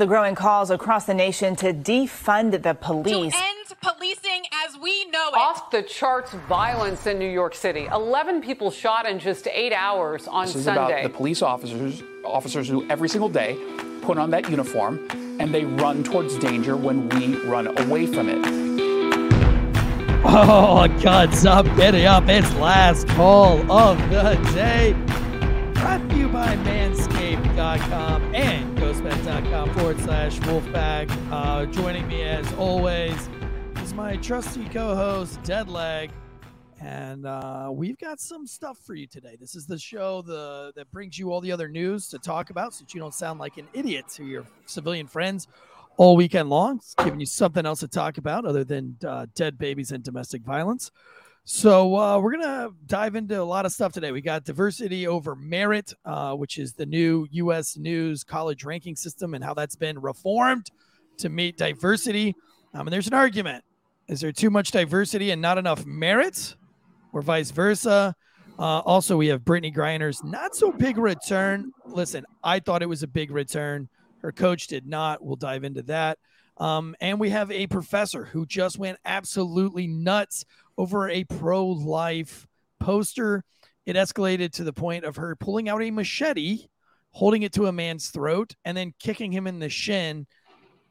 The growing calls across the nation to defund the police. To end policing as we know it. Off the charts violence in New York City. 11 people shot in just eight hours on this is Sunday. about the police officers, officers who every single day put on that uniform and they run towards danger when we run away from it. Oh, guts up, getting up. It's last call of the day. Brought to you by manscaped.com and ghostbed.com forward slash wolfpack. Uh, joining me as always is my trusty co host, Deadleg. And uh, we've got some stuff for you today. This is the show the, that brings you all the other news to talk about so that you don't sound like an idiot to your civilian friends all weekend long. It's giving you something else to talk about other than uh, dead babies and domestic violence. So uh, we're gonna dive into a lot of stuff today. We got diversity over merit, uh, which is the new U.S. News college ranking system and how that's been reformed to meet diversity. Um, and there's an argument: is there too much diversity and not enough merit, or vice versa? Uh, also, we have Brittney Griner's not so big return. Listen, I thought it was a big return. Her coach did not. We'll dive into that. Um, and we have a professor who just went absolutely nuts over a pro life poster. It escalated to the point of her pulling out a machete, holding it to a man's throat, and then kicking him in the shin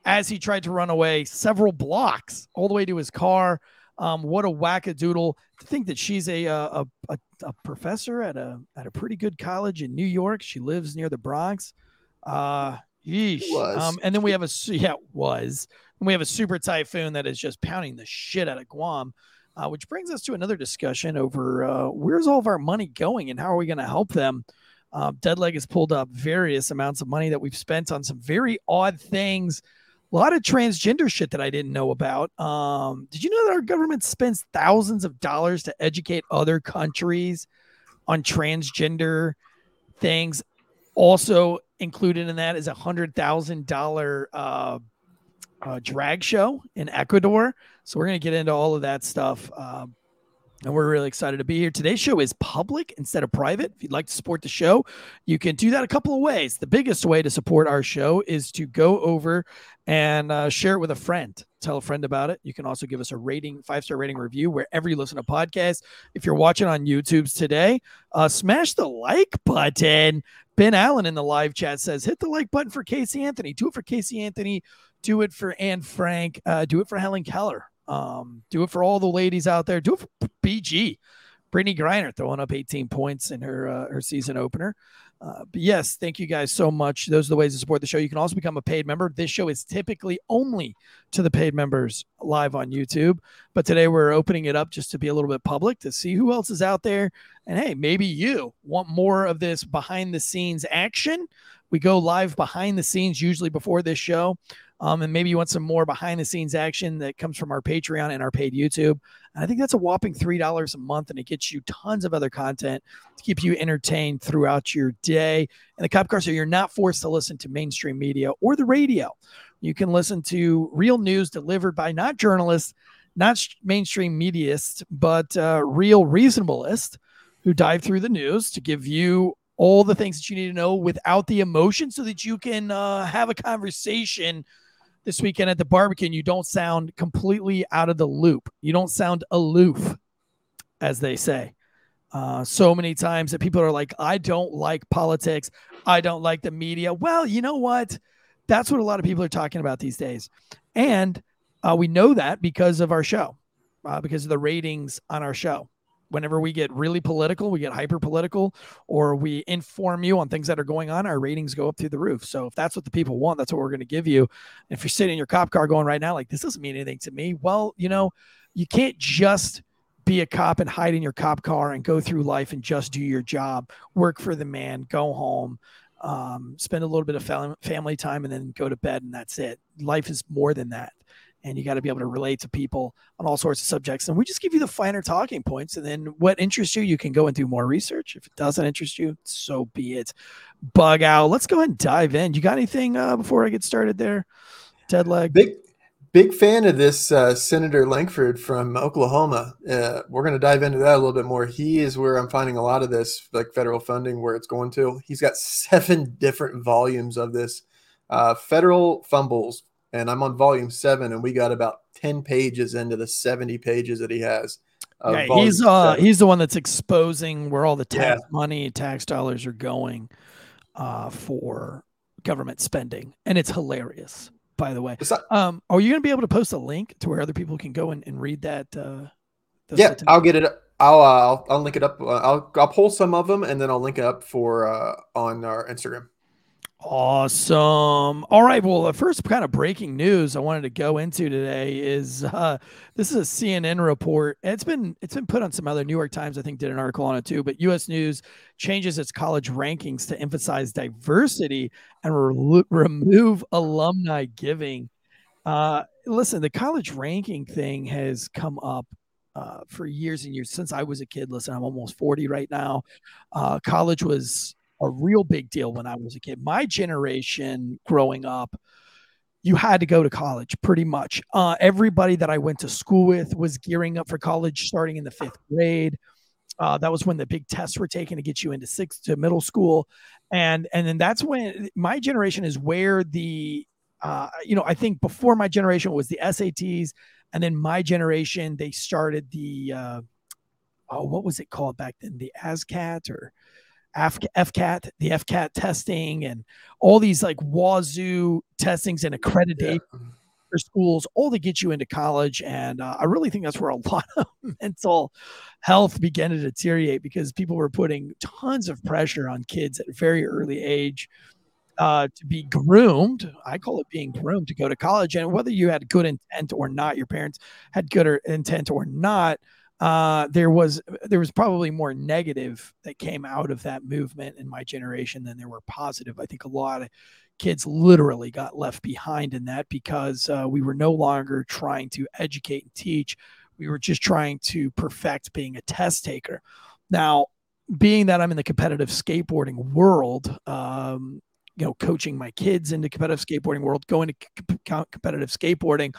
as he tried to run away several blocks all the way to his car. Um, what a wackadoodle to think that she's a, a, a, a professor at a, at a pretty good college in New York. She lives near the Bronx. Uh, yeesh. Um, and then we have a, yeah, was. And we have a super typhoon that is just pounding the shit out of Guam. Uh, which brings us to another discussion over uh, where's all of our money going and how are we going to help them. Uh, Deadleg has pulled up various amounts of money that we've spent on some very odd things. A lot of transgender shit that I didn't know about. Um, did you know that our government spends thousands of dollars to educate other countries on transgender things? Also included in that is a hundred thousand dollar uh, uh, drag show in Ecuador. So we're going to get into all of that stuff. Um, and we're really excited to be here. Today's show is public instead of private. If you'd like to support the show, you can do that a couple of ways. The biggest way to support our show is to go over and uh, share it with a friend. Tell a friend about it. You can also give us a rating, five star rating review wherever you listen to podcasts. If you're watching on YouTube's today, uh, smash the like button. Ben Allen in the live chat says, hit the like button for Casey Anthony. Do it for Casey Anthony. Do it for Anne Frank. Uh, do it for Helen Keller. Um, do it for all the ladies out there. Do it for BG. Brittney Griner throwing up 18 points in her uh, her season opener. Uh, but yes, thank you guys so much. Those are the ways to support the show. You can also become a paid member. This show is typically only to the paid members live on YouTube, but today we're opening it up just to be a little bit public to see who else is out there. And hey, maybe you want more of this behind the scenes action. We go live behind the scenes usually before this show. Um, and maybe you want some more behind the scenes action that comes from our Patreon and our paid YouTube. And I think that's a whopping $3 a month, and it gets you tons of other content to keep you entertained throughout your day. And the cop car, so you're not forced to listen to mainstream media or the radio. You can listen to real news delivered by not journalists, not mainstream mediaists, but uh, real reasonableists who dive through the news to give you all the things that you need to know without the emotion so that you can uh, have a conversation this weekend at the barbecue you don't sound completely out of the loop. You don't sound aloof, as they say. Uh, so many times that people are like, I don't like politics. I don't like the media. Well, you know what? That's what a lot of people are talking about these days. And uh, we know that because of our show, uh, because of the ratings on our show whenever we get really political, we get hyper political, or we inform you on things that are going on, our ratings go up through the roof. So if that's what the people want, that's what we're going to give you. If you're sitting in your cop car going right now, like this doesn't mean anything to me, well, you know, you can't just be a cop and hide in your cop car and go through life and just do your job, work for the man, go home. Um, spend a little bit of family time and then go to bed and that's it. Life is more than that and you got to be able to relate to people on all sorts of subjects. And we just give you the finer talking points. And then what interests you, you can go and do more research. If it doesn't interest you, so be it. Bug out. Let's go ahead and dive in. You got anything uh, before I get started there, Deadleg? Big, big fan of this uh, Senator Lankford from Oklahoma. Uh, we're going to dive into that a little bit more. He is where I'm finding a lot of this, like federal funding, where it's going to. He's got seven different volumes of this uh, federal fumbles, and I'm on volume seven, and we got about ten pages into the seventy pages that he has. Yeah, he's uh seven. he's the one that's exposing where all the tax Yeah. money, tax dollars are going uh for government spending. And it's hilarious, by the way. Um are you gonna be able to post a link to where other people can go and, and read that uh yeah? I'll get it. I'll, uh, I'll I'll link it up. Uh, I'll I'll pull some of them and then I'll link it up for uh, on our Instagram. Awesome. All right. Well, the first kind of breaking news I wanted to go into today is uh, this is a CNN report. It's been it's been put on some other New York Times. I think did an article on it too. But U.S. News changes its college rankings to emphasize diversity and re- remove alumni giving. Uh, listen, the college ranking thing has come up uh, for years and years since I was a kid. Listen, I'm almost 40 right now. Uh, college was a real big deal when I was a kid. My generation growing up, you had to go to college pretty much. Uh, everybody that I went to school with was gearing up for college starting in the fifth grade. Uh, that was when the big tests were taken to get you into sixth to middle school, and and then that's when my generation is where the uh, you know I think before my generation was the SATs, and then my generation they started the uh, oh what was it called back then the ASCAT or F- FCAT, the FCAT testing, and all these like wazoo testings and accreditation for schools, all to get you into college. And uh, I really think that's where a lot of mental health began to deteriorate because people were putting tons of pressure on kids at a very early age uh, to be groomed. I call it being groomed to go to college. And whether you had good intent or not, your parents had good intent or not, uh, there was there was probably more negative that came out of that movement in my generation than there were positive. I think a lot of kids literally got left behind in that because uh, we were no longer trying to educate and teach. We were just trying to perfect being a test taker. Now, being that I'm in the competitive skateboarding world, um, you know, coaching my kids into competitive skateboarding world, going to c- competitive skateboarding,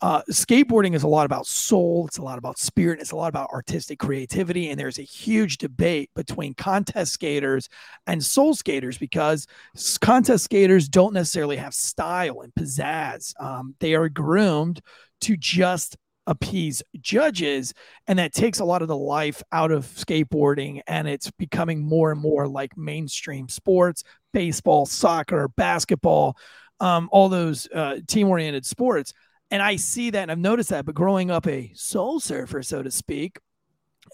uh, skateboarding is a lot about soul. It's a lot about spirit. It's a lot about artistic creativity. And there's a huge debate between contest skaters and soul skaters because contest skaters don't necessarily have style and pizzazz. Um, they are groomed to just appease judges. And that takes a lot of the life out of skateboarding. And it's becoming more and more like mainstream sports, baseball, soccer, basketball, um, all those uh, team oriented sports and I see that and I've noticed that. But growing up a soul surfer, so to speak,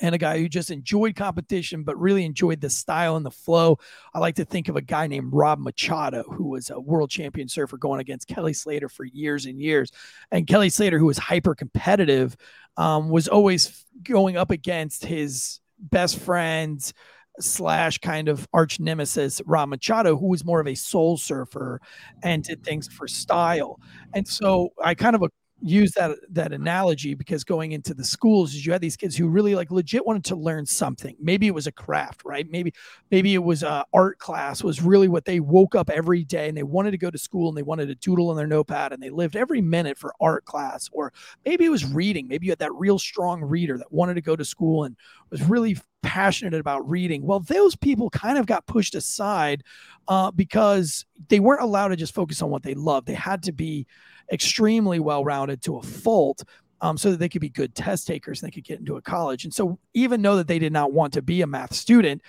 and a guy who just enjoyed competition, but really enjoyed the style and the flow. I like to think of a guy named Rob Machado, who was a world champion surfer going against Kelly Slater for years and years. And Kelly Slater, who was hyper competitive, um, was always going up against his best friends slash kind of arch nemesis Rob Machado, who was more of a soul surfer and did things for style. And so I kind of use that that analogy because going into the schools is you had these kids who really like legit wanted to learn something. Maybe it was a craft right? Maybe maybe it was a art class was really what they woke up every day and they wanted to go to school and they wanted to doodle in their notepad and they lived every minute for art class. Or maybe it was reading. Maybe you had that real strong reader that wanted to go to school and was really passionate about reading. Well those people kind of got pushed aside uh, because they weren't allowed to just focus on what they loved. They had to be extremely well rounded to a fault um, so that they could be good test takers and they could get into a college. And so, even though that they did not want to be a math student,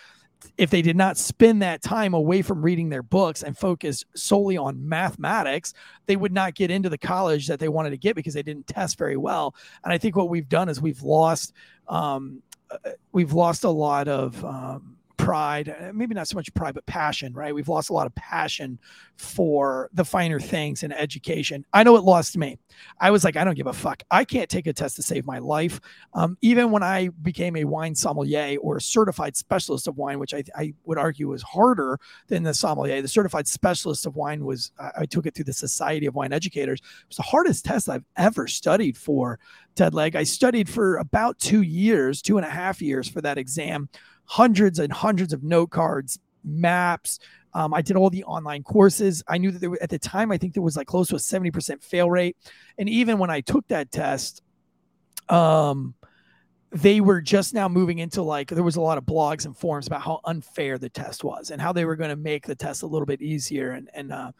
if they did not spend that time away from reading their books and focus solely on mathematics, they would not get into the college that they wanted to get because they didn't test very well. And I think what we've done is we've lost, um, we've lost a lot of. Um, pride, maybe not so much pride, but passion, right? We've lost a lot of passion for the finer things in education. I know it lost me. I was like, I don't give a fuck. I can't take a test to save my life. Um, even when I became a wine sommelier or a certified specialist of wine, which I, I would argue was harder than the sommelier, the certified specialist of wine was, I, I took it through the Society of Wine Educators. It was the hardest test I've ever studied for, Deadleg. I studied for about two years, two and a half years for that exam hundreds and hundreds of note cards, maps. Um, I did all the online courses. I knew that there at the time, I think there was like close to a 70% fail rate. And even when I took that test, um, they were just now moving into like there was a lot of blogs and forums about how unfair the test was and how they were going to make the test a little bit easier and and uh,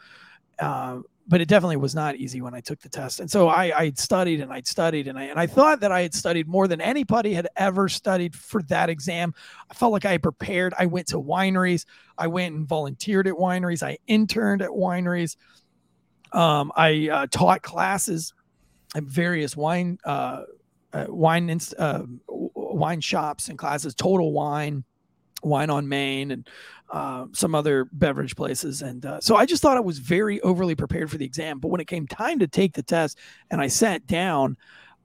uh, but it definitely was not easy when I took the test. And so I, I studied and I'd studied and I and I thought that I had studied more than anybody had ever studied for that exam. I felt like I prepared. I went to wineries. I went and volunteered at wineries. I interned at wineries. Um, I uh, taught classes at various wine uh, uh, wine inst- uh, wine shops and classes. Total Wine, Wine on Main, and uh, some other beverage places. And uh, so I just thought I was very overly prepared for the exam. But when it came time to take the test and I sat down,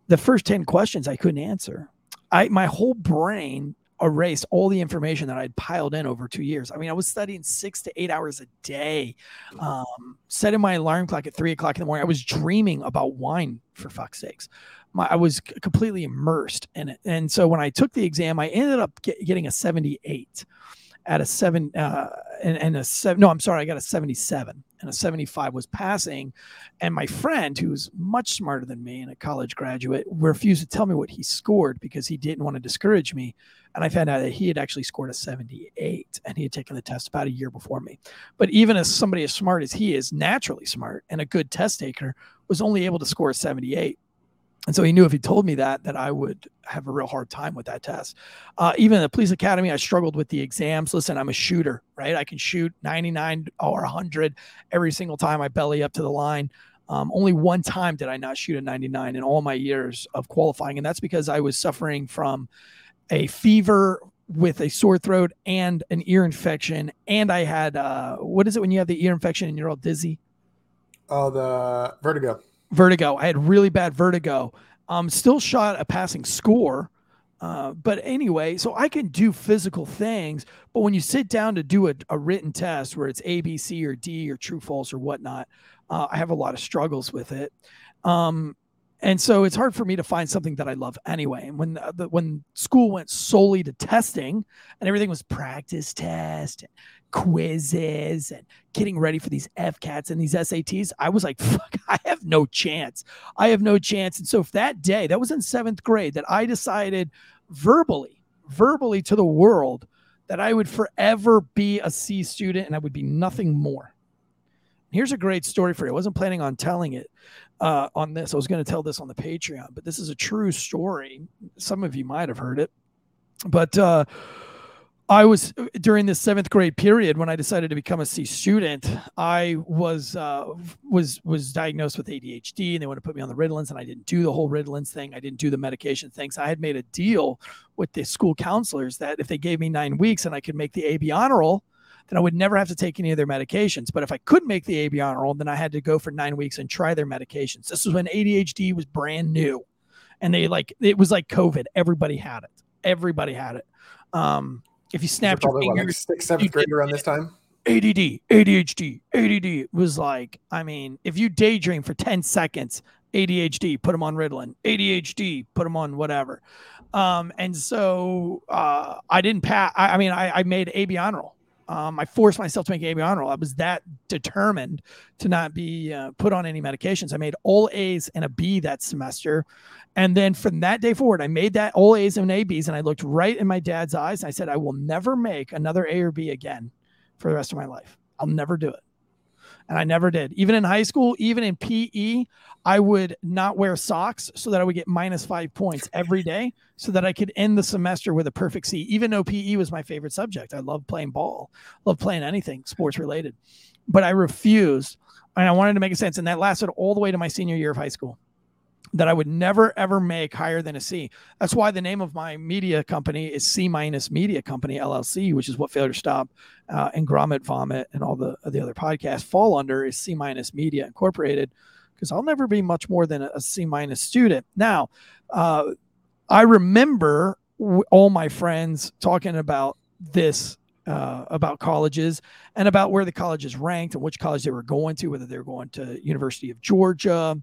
the first 10 questions I couldn't answer. I my whole brain erased all the information that I'd piled in over two years. I mean, I was studying six to eight hours a day, um, setting my alarm clock at three o'clock in the morning. I was dreaming about wine for fuck's sakes. My, I was completely immersed in it. And so when I took the exam, I ended up get, getting a 78 at a seven uh, and, and a seven. No, I'm sorry, I got a 77 and a 75 was passing. And my friend, who's much smarter than me and a college graduate, refused to tell me what he scored because he didn't want to discourage me. And I found out that he had actually scored a 78 and he had taken the test about a year before me. But even as somebody as smart as he is, naturally smart and a good test taker, was only able to score a 78 and so he knew if he told me that that i would have a real hard time with that test. Uh, even in the police academy i struggled with the exams. Listen i'm a shooter right? I can shoot 99 or 100 every single time i belly up to the line. Um, only one time did i not shoot a 99 in all my years of qualifying. And that's because i was suffering from a fever with a sore throat and an ear infection. And i had uh, what is it when you have the ear infection and you're all dizzy? Oh, the vertigo. Vertigo. I had really bad vertigo. Um, still shot a passing score. Uh, but anyway, so I can do physical things, but when you sit down to do a, a written test where it's A, B, C, or D, or true, false, or whatnot, uh, I have a lot of struggles with it. Um, and so it's hard for me to find something that I love anyway. And when the, when school went solely to testing and everything was practice test, quizzes, and getting ready for these FCATs and these SATs, I was like, fuck, I have no chance. I have no chance. And so if that day, that was in seventh grade, that I decided verbally, verbally to the world that I would forever be a C student and I would be nothing more. Here's a great story for you. I wasn't planning on telling it uh, on this. I was going to tell this on the Patreon, but this is a true story. Some of you might have heard it. But uh, I was during this seventh grade period when I decided to become a C student. I was uh, was was diagnosed with ADHD, and they wanted to put me on the Ritalins, and I didn't do the whole Ritalins thing. I didn't do the medication things. So I had made a deal with the school counselors that if they gave me nine weeks and I could make the AB honor roll, then I would never have to take any of their medications. But if I couldn't make the AB honor roll, then I had to go for nine weeks and try their medications. This was when ADHD was brand new, and they like it was like COVID. Everybody had it. Everybody had it. Um, if you snapped your what, like fingers, sixth, seventh you grade around this time. ADD, ADHD, ADD was like, I mean, if you daydream for 10 seconds, ADHD, put them on Ritalin, ADHD, put them on whatever. Um, and so uh, I didn't pass. I, I mean, I, I made AB honor roll. Um, I forced myself to make AB honor roll. I was that determined to not be uh, put on any medications. I made all A's and a B that semester. And then from that day forward, I made that all A's and A B's, and I looked right in my dad's eyes. And I said, I will never make another A or B again for the rest of my life. I'll never do it. And I never did. Even in high school, even in PE, I would not wear socks so that I would get minus five points every day so that I could end the semester with a perfect C, even though PE was my favorite subject. I love playing ball, love playing anything sports related. But I refused and I wanted to make a sense. And that lasted all the way to my senior year of high school that I would never ever make higher than a C. That's why the name of my media company is C minus Media Company LLC, which is what Failure to Stop uh, and Grommet Vomit and all the the other podcasts fall under is C minus Media Incorporated. Because I'll never be much more than a, a C minus student. Now, uh, I remember w- all my friends talking about this uh, about colleges and about where the colleges ranked and which college they were going to, whether they were going to University of Georgia,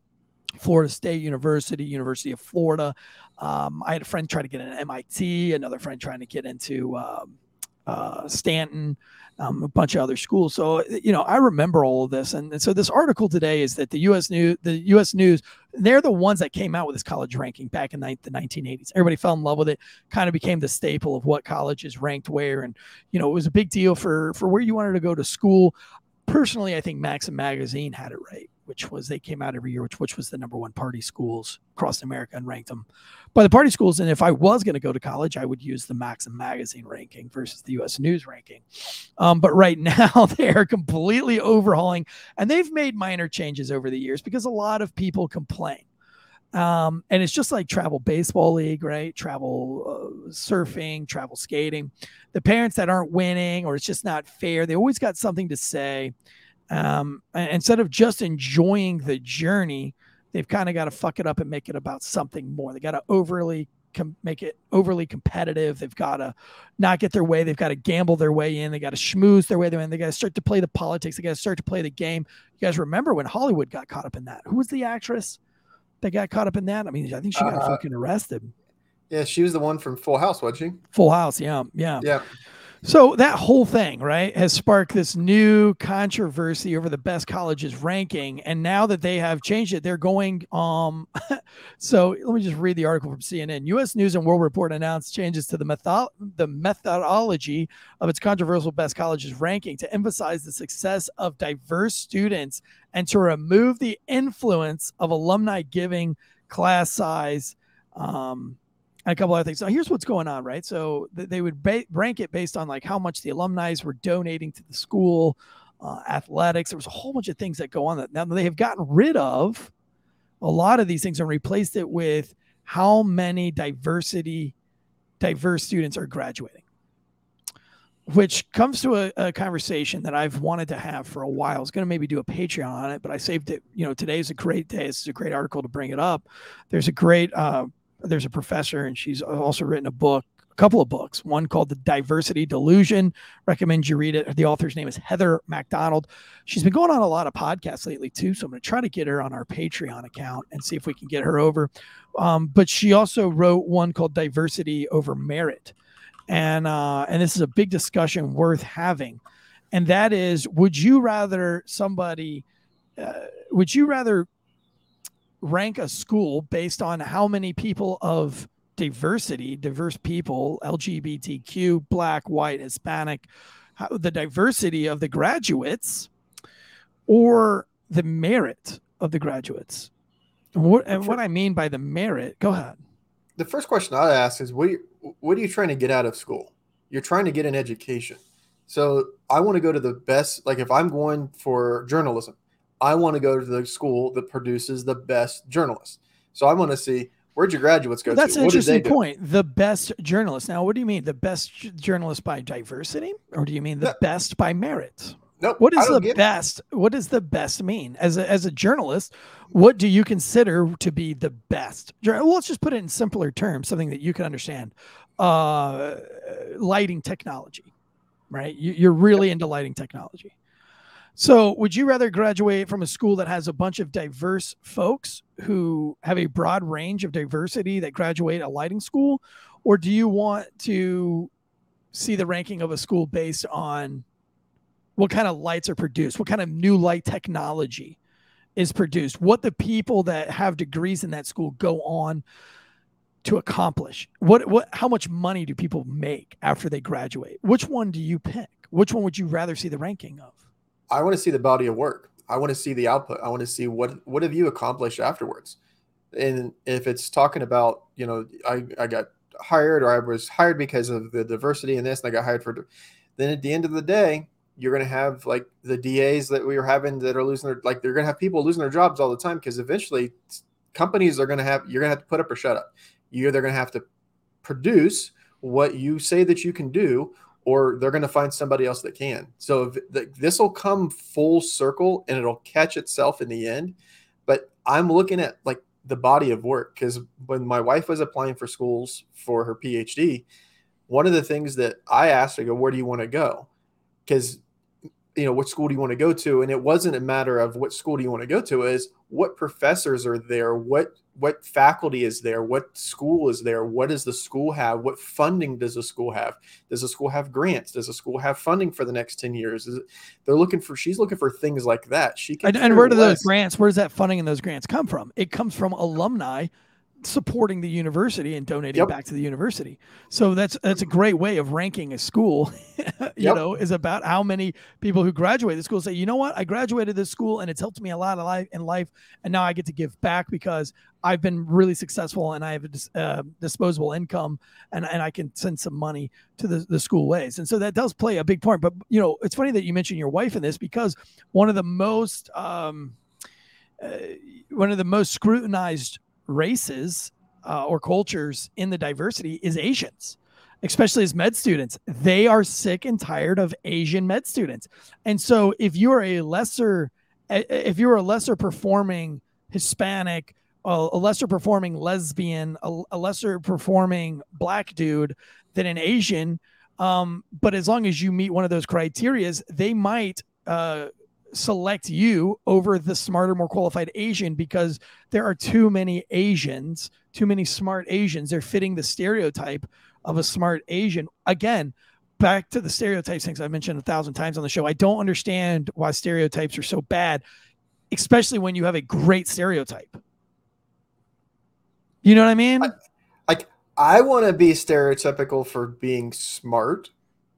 Florida State University, University of Florida. Um, I had a friend try to get an MIT, another friend trying to get into um, uh, Stanton, um, a bunch of other schools. So you know, I remember all of this, and, and so this article today is that the U.S. News, the U.S. News, they're the ones that came out with this college ranking back in the 1980s. Everybody fell in love with it. Kind of became the staple of what colleges ranked where, and you know, it was a big deal for for where you wanted to go to school personally, I think Maxim Magazine had it right, which was they came out every year, which which was the number one party schools across America and ranked them by the party schools. And if I was going to go to college, I would use the Maxim Magazine ranking versus the U.S. News ranking. Um, but right now, they are completely overhauling, and they've made minor changes over the years because a lot of people complain. Um, and it's just like travel baseball league, right? Travel uh, surfing, travel skating. The parents that aren't winning or it's just not fair, they always got something to say. Um, instead of just enjoying the journey, they've kind of got to fuck it up and make it about something more. They got to overly com- make it overly competitive. They've got to not get their way. They've got to gamble their way in. They got to schmooze their way in. They got to start to play the politics. They got to start to play the game. You guys remember when Hollywood got caught up in that? Who was the actress that got caught up in that? I mean, I think she got uh, fucking arrested. Yeah, she was the one from Full House, wasn't she? Full House, yeah, yeah, yeah. So that whole thing, right, has sparked this new controversy over the best colleges ranking. And now that they have changed it, they're going um so let me just read the article from CNN. US News and World Report announced changes to the method the methodology of its controversial best colleges ranking to emphasize the success of diverse students and to remove the influence of alumni giving class size um and a couple other things. So here's what's going on, right? So they would ba- rank it based on like how much the alumni were donating to the school, uh, athletics. There was a whole bunch of things that go on that now they have gotten rid of a lot of these things and replaced it with how many diversity diverse students are graduating which comes to a, a, conversation that I've wanted to have for a while. I was going to maybe do a Patreon on it, but I saved it. You know, today is a great day. This is a great article to bring it up. There's a great uh, there's a professor, and she's also written a book, a couple of books. One called The Diversity Delusion. Recommend you read it. The author's name is Heather Mac Donald. She's been going on a lot of podcasts lately too, so I'm going to try to get her on our Patreon account and see if we can get her over. Um, but she also wrote one called Diversity Over Merit, and uh, and this is a big discussion worth having. And that is, would you rather somebody? Uh, would you rather rank a school based on how many people of diversity, diverse people, LGBTQ, black, white, Hispanic, how, the diversity of the graduates or the merit of the graduates. And what, and what I mean by the merit, go ahead. The first question I ask is what what are you trying to get out of school? You're trying to get an education. So I want to go to the best, like if I'm going for journalism, I want to go to the school that produces the best journalists. So I want to see where'd your graduates go well, that's to? an interesting point. The best journalist. Now, what do you mean? The best journalist by diversity, or do you mean the no. best by merit? Nope, what is the best? It. What does the best mean? As a, as a journalist, what do you consider to be the best? Well, let's just put it in simpler terms, something that you can understand. Uh, lighting technology, right? You, are really into lighting technology. So, would you rather graduate from a school that has a bunch of diverse folks who have a broad range of diversity that graduate a lighting school, or do you want to see the ranking of a school based on what kind of lights are produced, what kind of new light technology is produced, what the people that have degrees in that school go on to accomplish? What what how much money do people make after they graduate? Which one do you pick? Which one would you rather see the ranking of? I want to see the body of work. I want to see the output. I want to see what what have you accomplished afterwards. And if it's talking about, you know, I, I got hired or I was hired because of the diversity in this and I got hired for then at the end of the day, you're going to have like the DAs that we are having that are losing their like they're going to have people losing their jobs all the time because eventually companies are going to have you're going to have to put up or shut up. You're either going to have to produce what you say that you can do or they're going to find somebody else that can. So this will come full circle and it'll catch itself in the end. But I'm looking at like the body of work because when my wife was applying for schools for her PhD, one of the things that I asked her, go, where do you want to go? Because you know, what school do you want to go to? And it wasn't a matter of what school do you want to go to, is what professors are there, what what faculty is there, what school is there, what does the school have, what funding does the school have? Does the school have grants? Does the school have funding for the next 10 years? Is it, they're looking for she's looking for things like that. She can and, and where do less. those grants, where does that funding and those grants come from? It comes from alumni supporting the university and donating Yep. back to the university. So that's that's a great way of ranking a school. you Yep. know, is about how many people who graduate the school say, you know what, I graduated this school and it's helped me a lot of life in life, and now I get to give back because I've been really successful and I have a dis- uh, disposable income and and I can send some money to the the school ways. And so that does play a big part. But you know, it's funny that you mentioned your wife in this because one of the most um, uh, one of the most scrutinized races uh, or cultures in the diversity is Asians, especially as med students. They are sick and tired of Asian med students, and so if you are a lesser, if you are a lesser performing Hispanic, a a lesser performing lesbian, a, a lesser performing black dude than an Asian, um, but as long as you meet one of those criterias, they might uh, select you over the smarter, more qualified Asian because there are too many Asians, too many smart Asians. They're fitting the stereotype of a smart Asian. Again, back to the stereotypes things I've mentioned a thousand times on the show. I don't understand why stereotypes are so bad, especially when you have a great stereotype. You know what I mean? Like I want to be stereotypical for being smart.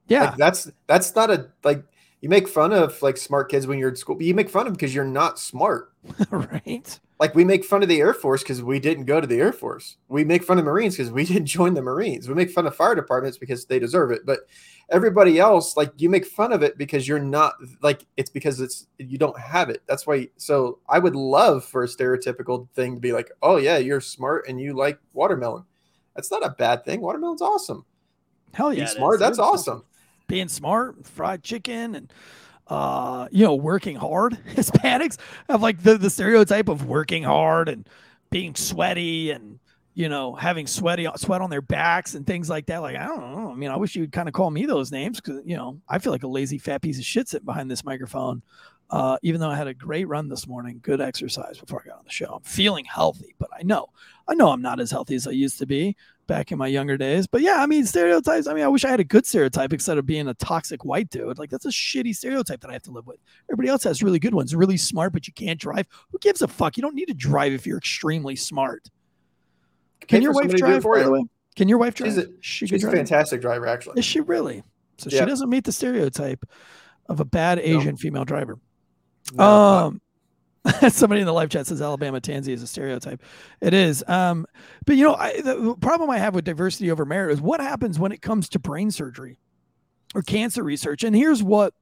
yeah. Like that's that's not a like you make fun of like smart kids when you're at school, but you make fun of them because you're not smart. right. Like we make fun of the Air Force because we didn't go to the Air Force. We make fun of Marines because we didn't join the Marines. We make fun of fire departments because they deserve it. But everybody else, like you make fun of it because you're not like it's because it's you don't have it. That's why. So I would love for a stereotypical thing to be like, oh yeah, you're smart and you like watermelon. That's not a bad thing. Watermelon's awesome. Hell yeah. It smart, that's awesome. Being smart, fried chicken, and uh, you know, working hard. Hispanics have like the, the stereotype of working hard and being sweaty and you know having sweaty sweat on their backs and things like that. Like I don't know. I mean, I wish you'd kind of call me those names because you know I feel like a lazy fat piece of shit sitting behind this microphone. Uh, even though I had a great run this morning, good exercise before I got on the show. I'm feeling healthy, but I know, I know I'm not as healthy as I used to be back in my younger days. But yeah, I mean, stereotypes. I mean, I wish I had a good stereotype instead of being a toxic white dude. Like, that's a shitty stereotype that I have to live with. Everybody else has really good ones, really smart, but you can't drive. Who gives a fuck? You don't need to drive if you're extremely smart. Can Pay your wife somebody to do it drive, by you. the way? Can your wife drive? She's a- she She's can a drive? fantastic driver, actually. Is she really? So she doesn't meet the stereotype of a bad Asian female driver. No, Um, somebody in the live chat says Alabama Tansey is a stereotype. It is. Um, but you know, I, the problem I have with diversity over merit is what happens when it comes to brain surgery or cancer research. And here's what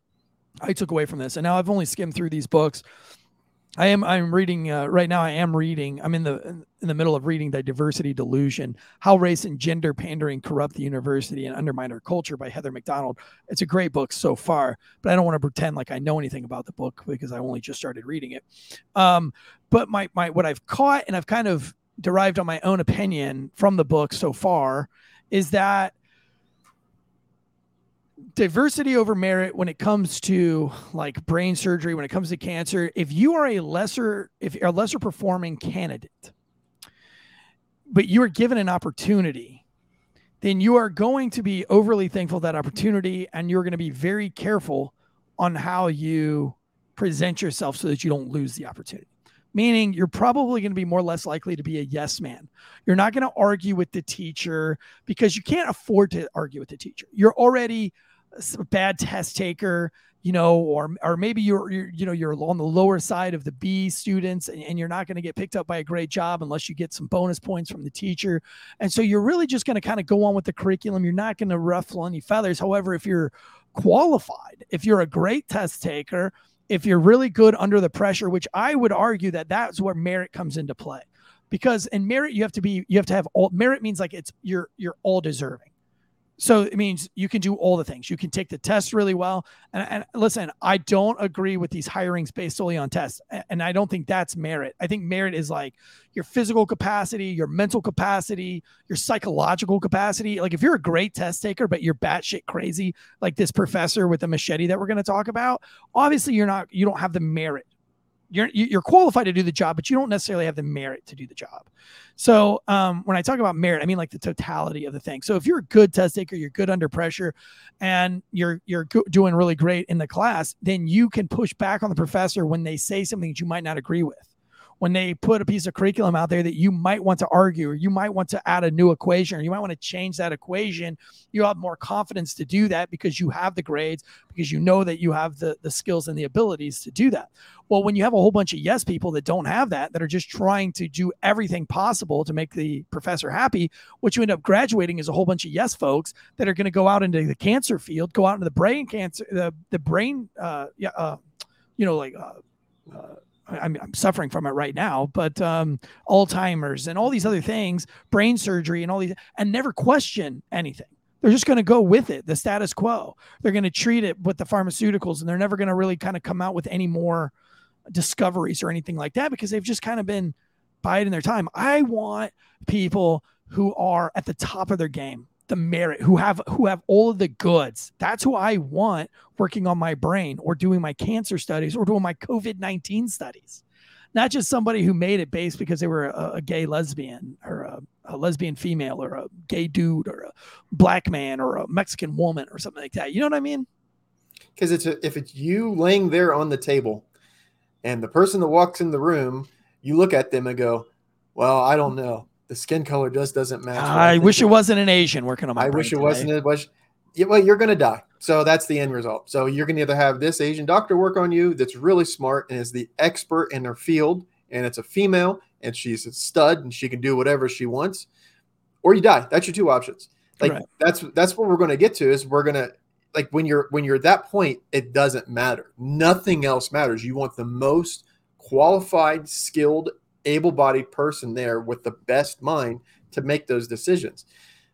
I took away from this. And now I've only skimmed through these books. I am I'm reading uh, right now. I am reading. I'm in the in the middle of reading the Diversity Delusion: How Race and Gender Pandering Corrupt the University and Undermine Our Culture by Heather Mac Donald. It's a great book so far, but I don't want to pretend like I know anything about the book because I only just started reading it. Um, but my my what I've caught and I've kind of derived on my own opinion from the book so far is that diversity over merit when it comes to like brain surgery when it comes to cancer. If you are a lesser if a lesser performing candidate but you are given an opportunity then you are going to be overly thankful that opportunity and you're going to be very careful on how you present yourself so that you don't lose the opportunity. Meaning you're probably going to be more or less likely to be a yes man. You're not going to argue with the teacher because you can't afford to argue with the teacher. You're already bad test taker you know or or maybe you're, you're you know you're on the lower side of the b students and, and you're not going to get picked up by a great job unless you get some bonus points from the teacher. And so you're really just going to kind of go on with the curriculum. You're not going to ruffle any feathers. However if you're qualified if you're a great test taker if you're really good under the pressure which i would argue that that's where merit comes into play. Because in merit you have to be you have to have all merit means like it's you're you're all deserving so it means you can do all the things. You can take the test really well. And, and listen, I don't agree with these hirings based solely on tests. And I don't think that's merit. I think merit is like your physical capacity, your mental capacity, your psychological capacity. Like if you're a great test taker, but you're batshit crazy, like this professor with the machete that we're going to talk about, obviously you're not, you don't have the merit. You're you're qualified to do the job, but you don't necessarily have the merit to do the job. So um, when I talk about merit, I mean like the totality of the thing. So if you're a good test taker, you're good under pressure, and you're you're doing really great in the class, then you can push back on the professor when they say something that you might not agree with, when they put a piece of curriculum out there that you might want to argue or you might want to add a new equation or you might want to change that equation, you have more confidence to do that because you have the grades, because you know that you have the, the skills and the abilities to do that. Well, when you have a whole bunch of yes people that don't have that, that are just trying to do everything possible to make the professor happy, what you end up graduating is a whole bunch of yes folks that are going to go out into the cancer field, go out into the brain cancer, the the brain, uh, yeah, uh, you know, like. Uh, uh, I'm, I'm suffering from it right now, but um, Alzheimer's and all these other things, brain surgery and all these, and never question anything. They're just going to go with it, the status quo. They're going to treat it with the pharmaceuticals, and they're never going to really kind of come out with any more discoveries or anything like that because they've just kind of been biding their time. I want people who are at the top of their game the merit who have who have all of the goods. That's who i want working on my brain or doing my cancer studies or doing my covid-19 studies. Not just somebody who made it based because they were a, a gay lesbian or a, a, lesbian female or a gay dude or a black man or a mexican woman or something like that. You know what i mean? Because it's a, if it's you laying there on the table and the person that walks in the room you look at them and go well i don't know the skin color just doesn't match. I, I wish it wasn't an Asian working on my. I wish it today. wasn't. It was. Yeah, well, you're going to die. So that's the end result. So you're going to either have this Asian doctor work on you that's really smart and is the expert in her field, and it's a female and she's a stud and she can do whatever she wants, or you die. That's your two options. Like right. that's that's what we're going to get to. Is we're going to like when you're when you're at that point, it doesn't matter. Nothing else matters. You want the most qualified, skilled, able-bodied person there with the best mind to make those decisions.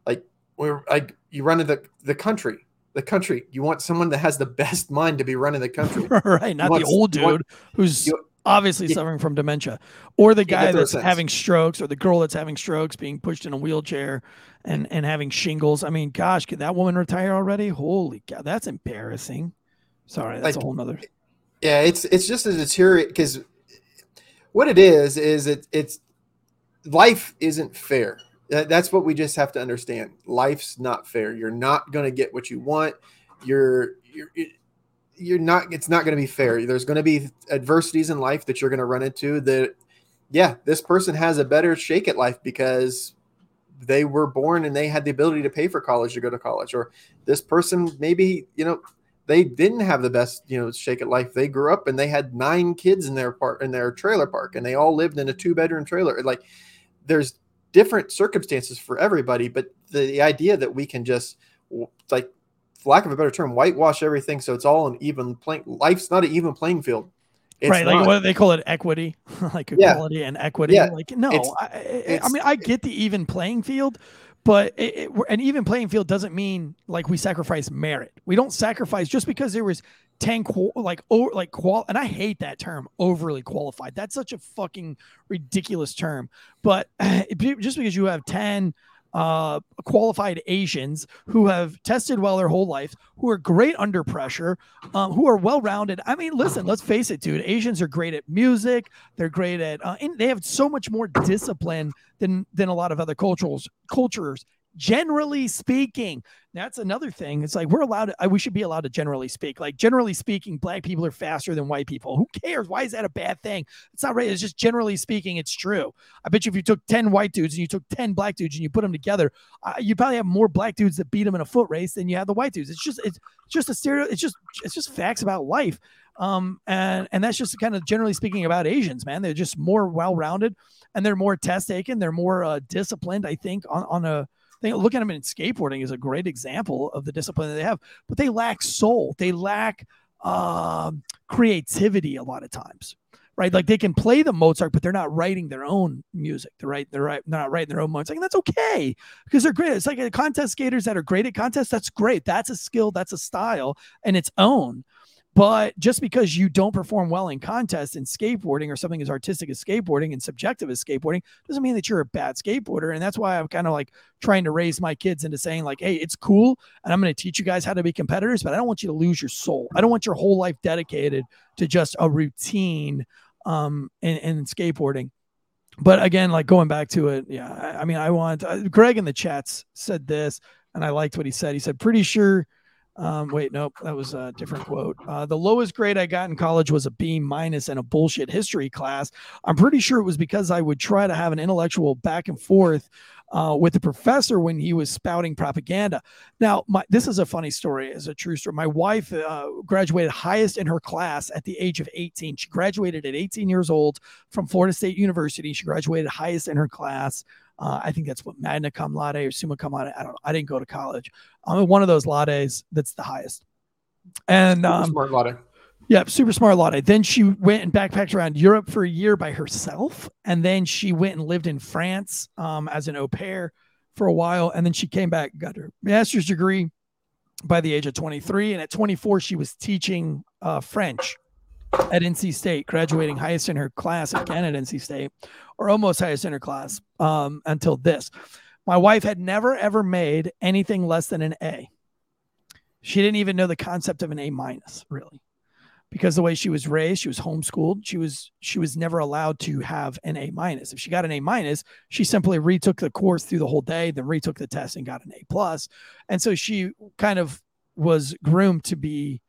Like we're like you run the the country, the country. You want someone that has the best mind to be running the country, right? Not the old dude want, who's you, obviously yeah. suffering from dementia, or the guy that's having strokes, or the girl that's having strokes, being pushed in a wheelchair, and and having shingles. I mean, gosh, could that woman retire already? Holy cow, that's embarrassing. Sorry, that's like, a whole nother. Yeah, it's it's just a deteriorate because what it is is it it's life isn't fair. That's what we just have to understand. Life's not fair. You're not going to get what you want. You're you're you're not it's not going to be fair. There's going to be adversities in life that you're going to run into that yeah, this person has a better shake at life because they were born and they had the ability to pay for college to go to college or this person maybe, you know, they didn't have the best, you know, shake at life. They grew up and they had nine kids in their part in their trailer park, and they all lived in a two bedroom trailer. Like, there's different circumstances for everybody, but the, the idea that we can just like, for lack of a better term, whitewash everything so it's all an even playing. Life's not an even playing field. It's right, like not. what they call it, equity, like equality yeah. and equity. Yeah. Like, no, I, I mean, I get the even playing field, but it, it, an even playing field doesn't mean like we sacrifice merit. We don't sacrifice just because there was 10 qual- like oh like qual and I hate that term overly qualified. That's such a fucking ridiculous term. But just because you have 10 uh, qualified Asians who have tested well their whole life, who are great under pressure, um, who are well rounded. I mean, listen, let's face it, dude. Asians are great at music. They're great at, uh, and they have so much more discipline than than a lot of other cultures cultures generally speaking that's another thing. It's like we're allowed to, we should be allowed to generally speak. Like generally speaking black people are faster than white people. Who cares? Why is that a bad thing? It's not right. It's just generally speaking it's true. I bet you if you took 10 white dudes and you took 10 black dudes and you put them together uh, you probably have more black dudes that beat them in a foot race than you have the white dudes. It's just it's just a stereo it's just it's just facts about life. Um and and that's just kind of generally speaking about asians man. They're just more well-rounded and they're more test taken. They're more uh, disciplined i think on, on a think looking at them in skateboarding is a great example of the discipline that they have, but they lack soul. They lack uh, creativity a lot of times, right? Like they can play the Mozart, but they're not writing their own music. They're right. They're right. They're not writing their own Mozart. And that's okay because they're great. It's like contest skaters that are great at contests. That's great. That's a skill. That's a style and its own. But just because you don't perform well in contests in skateboarding or something as artistic as skateboarding and subjective as skateboarding doesn't mean that you're a bad skateboarder. And that's why I'm kind of like trying to raise my kids into saying, like, hey, it's cool. And I'm going to teach you guys how to be competitors, but I don't want you to lose your soul. I don't want your whole life dedicated to just a routine um, in, in skateboarding. But again, like going back to it, yeah, I, I mean, I want uh, Greg in the chats said this, and I liked what he said. He said, pretty sure Um, wait, nope, that was a different quote. Uh, the lowest grade I got in college was a B minus in a bullshit history class. I'm pretty sure it was because I would try to have an intellectual back and forth uh, with the professor when he was spouting propaganda. Now, my, this is a funny story, it's a true story. My wife uh, graduated highest in her class at the age of 18. She graduated at 18 years old from Florida State University. She graduated highest in her class. Uh, I think that's what magna cum laude or summa cum laude. I don't know. I didn't go to college. I'm one of those laudes that's the highest. And um, smart laude. Yeah, super smart Lotte. Then she went and backpacked around Europe for a year by herself. And then she went and lived in France um, as an au pair for a while. And then she came back, got her master's degree by the age of 23. And at 24, she was teaching uh, French at NC State, graduating highest in her class again at NC State, or almost highest in her class um, until this. My wife had never, ever made anything less than an A. She didn't even know the concept of an A minus, really because the way she was raised, she was homeschooled. She was she was never allowed to have an A minus. If she got an A minus, she simply retook the course through the whole day, then retook the test and got an A plus. And so she kind of was groomed to be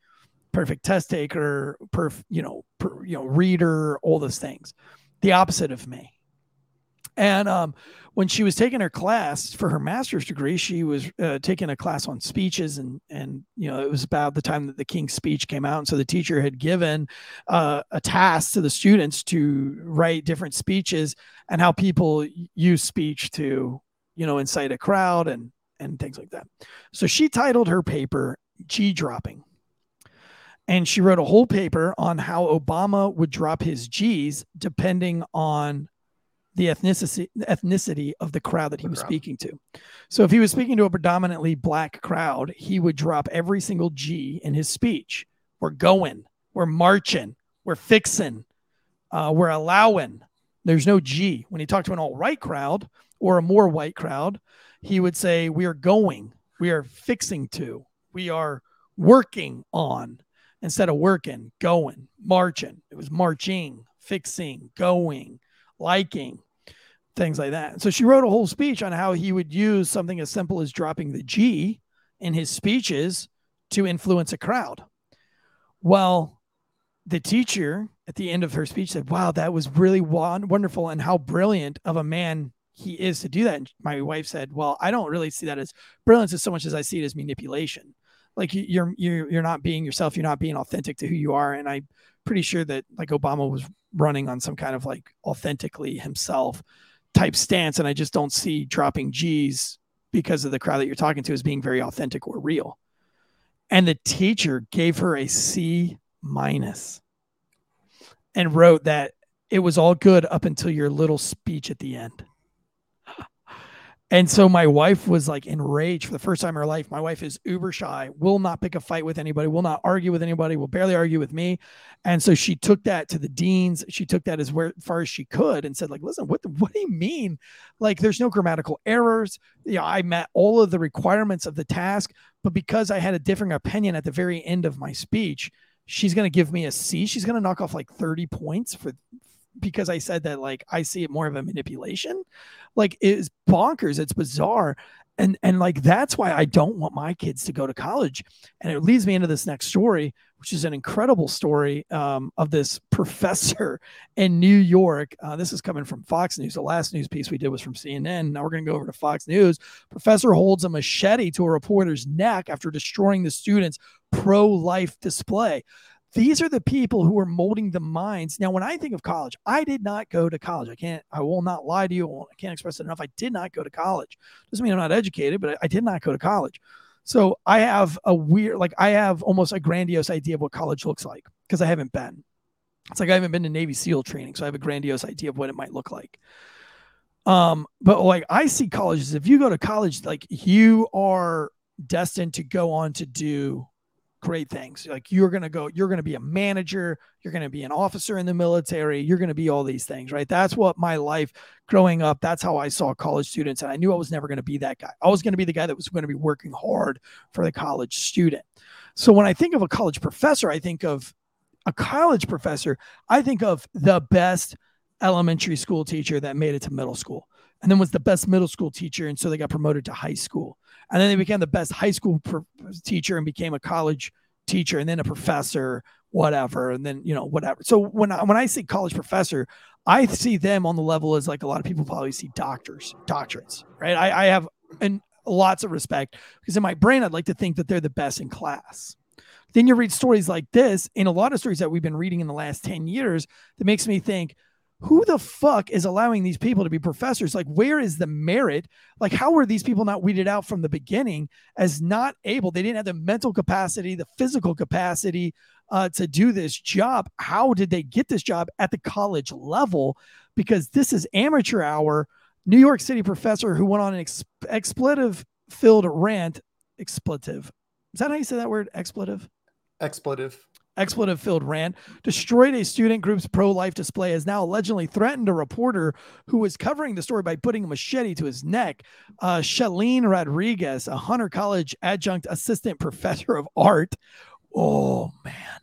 perfect test taker, perf, you know, per, you know, reader, all those things. The opposite of me. And um, when she was taking her class for her master's degree, she was uh, taking a class on speeches, and and you know it was about the time that the King's Speech came out, and so the teacher had given uh, a task to the students to write different speeches and how people use speech to you know incite a crowd and and things like that. So she titled her paper "G dropping." And she wrote a whole paper on how Obama would drop his G's depending on the ethnicity ethnicity of the crowd that he was speaking to. So if he was speaking to a predominantly black crowd, he would drop every single G in his speech. We're going, we're marching, we're fixing, uh, we're allowing. There's no G. When he talked to an all right crowd or a more white crowd, he would say, We are going, we are fixing to, we are working on instead of working, going, marching. It was marching, fixing, going, liking, things like that. So she wrote a whole speech on how he would use something as simple as dropping the G in his speeches to influence a crowd. Well, the teacher at the end of her speech said, Wow, that was really wonderful and how brilliant of a man he is to do that. And my wife said, Well, I don't really see that as brilliance as so much as I see it as manipulation. Like you're you're you're not being yourself, you're not being authentic to who you are. And I'm pretty sure that like Obama was running on some kind of like authentically himself type stance, and I just don't see dropping G's because of the crowd that you're talking to as being very authentic or real. And the teacher gave her a C minus and wrote that it was all good up until your little speech at the end. And so my wife was like enraged for the first time in her life. My wife is uber shy, will not pick a fight with anybody, will not argue with anybody, will barely argue with me. And so she took that to the deans. She took that as where, far as she could and said, like, listen, what, what do you mean? Like, there's no grammatical errors. Yeah, I met all of the requirements of the task, but because I had a different opinion at the very end of my speech, she's going to give me a C. She's going to knock off like 30 points for because I said that like I see it more of a manipulation. Like it's bonkers. It's bizarre. And and like that's why I don't want my kids to go to college. And it leads me into this next story, which is an incredible story um, of this professor in New York. Uh, this is coming from Fox News. The last news piece we did was from CNN. Now we're going to go over to Fox News. Professor holds a machete to a reporter's neck after destroying the student's pro-life display. These are the people who are molding the minds. Now, when I think of college, I did not go to college. I can't, I will not lie to you. I can't express it enough. I did not go to college. Doesn't mean I'm not educated, but I did not go to college. So I have a weird, like, I have almost a grandiose idea of what college looks like because I haven't been. It's like I haven't been to Navy SEAL training. So I have a grandiose idea of what it might look like. Um, but like I see colleges, if you go to college, like you are destined to go on to do great things. Like you're going to go, you're going to be a manager, you're going to be an officer in the military, you're going to be all these things, right? That's what my life growing up, that's how I saw college students. And I knew I was never going to be that guy. I was going to be the guy that was going to be working hard for the college student. So when I think of a college professor, I think of a college professor, I think of the best elementary school teacher that made it to middle school and then was the best middle school teacher. And so they got promoted to high school. And then they became the best high school teacher and became a college teacher and then a professor, whatever. And then, you know, whatever. So when I, when I say college professor, I see them on the level as like a lot of people probably see doctors, doctorates, right? I, I have and lots of respect because in my brain, I'd like to think that they're the best in class. Then you read stories like this, and a lot of stories that we've been reading in the last 10 years that makes me think, who the fuck is allowing these people to be professors? Like, where is the merit? Like, how were these people not weeded out from the beginning as not able? They didn't have the mental capacity, the physical capacity uh, to do this job. How did they get this job at the college level? Because this is amateur hour. New York City professor who went on an ex- expletive filled rant. Expletive. Is that how you say that word? Expletive? Expletive expletive filled rant, destroyed a student group's pro life display, has now allegedly threatened a reporter who was covering the story by putting a machete to his neck. Uh, Shellyne Rodriguez, a Hunter College adjunct assistant professor of art. Oh, man.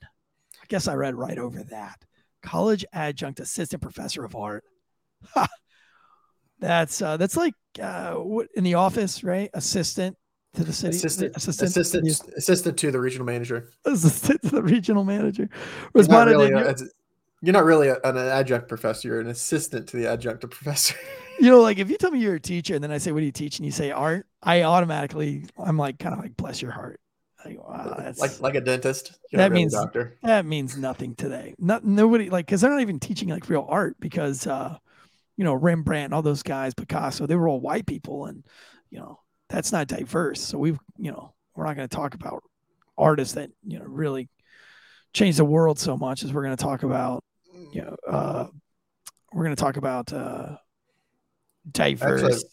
I guess I read right over that. College adjunct assistant professor of art. that's uh, that's like uh, in the office, right? Assistant to the city assistant assistant assistant, to the, assistant to the regional manager. Assistant to the regional manager. Responded you're not really, a, you're not really a, an adjunct professor you're an assistant to the adjunct professor. You know like if you tell me you're a teacher and then i say what do you teach? and you say art i automatically i'm like kind of like bless your heart. Like, wow, that's like like a dentist? You're that means doctor. that means nothing today. Not nobody like because they're not even teaching like real art because uh you know rembrandt all those guys picasso they were all white people and you know that's not diverse. So we've, you know, we're not going to talk about artists that, you know, really change the world so much as we're going to talk about, you know, uh, we're going to talk about uh, diverse. Actually,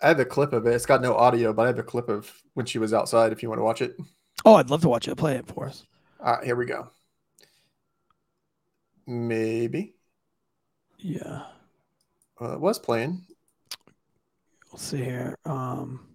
I have a clip of it. It's got no audio, but I have a clip of when she was outside if you want to watch it. Oh, I'd love to watch it. Play it for us. All right, here we go. Maybe. Yeah. Well, it was playing. Let's see here. Um,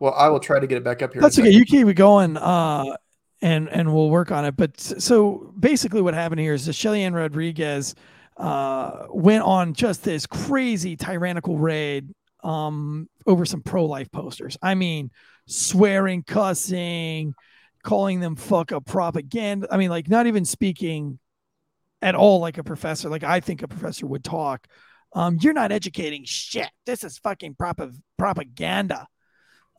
well, I will try to get it back up here. That's okay. You keep it going, uh, and and we'll work on it. But so basically, what happened here is that Shelly Ann Rodriguez uh, went on just this crazy tyrannical raid um, over some pro life posters. I mean, swearing, cussing, calling them fuck up propaganda. I mean, like not even speaking at all like a professor. Like I think a professor would talk um, you're not educating shit. This is fucking prop- propaganda.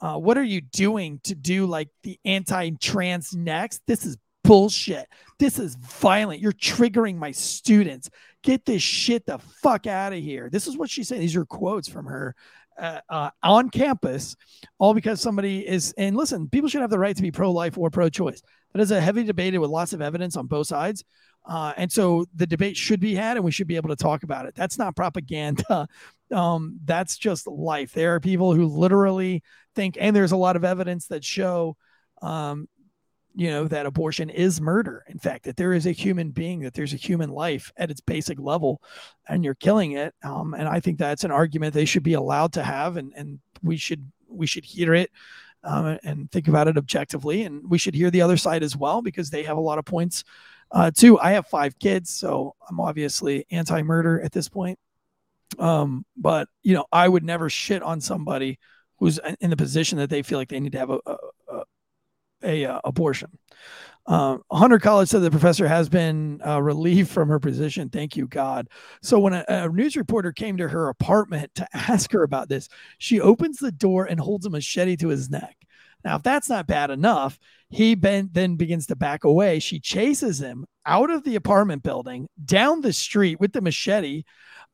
Uh, what are you doing to do like the anti-trans next? This is bullshit. This is violent. You're triggering my students. Get this shit the fuck out of here. This is what she said. These are quotes from her uh, uh, on campus, all because somebody is. And listen, people should have the right to be pro-life or pro-choice. That is a heavy debate with lots of evidence on both sides. Uh, and so the debate should be had and we should be able to talk about it. That's not propaganda. Um, that's just life. There are people who literally think, and there's a lot of evidence that show, um, you know, that abortion is murder. In fact, that there is a human being, that there's a human life at its basic level, and you're killing it. Um, and I think that's an argument they should be allowed to have, and and we should we should hear it um, and think about it objectively, and we should hear the other side as well because they have a lot of points uh, two, I have five kids, so I'm obviously anti-murder at this point. Um, but you know, I would never shit on somebody who's in the position that they feel like they need to have a, a, a, a uh, abortion. Um, Hunter College said the professor has been uh, relieved from her position. Thank you, God. So when a, a, news reporter came to her apartment to ask her about this, she opens the door and holds a machete to his neck. Now, if that's not bad enough, he ben, then begins to back away. She chases him out of the apartment building, down the street with the machete,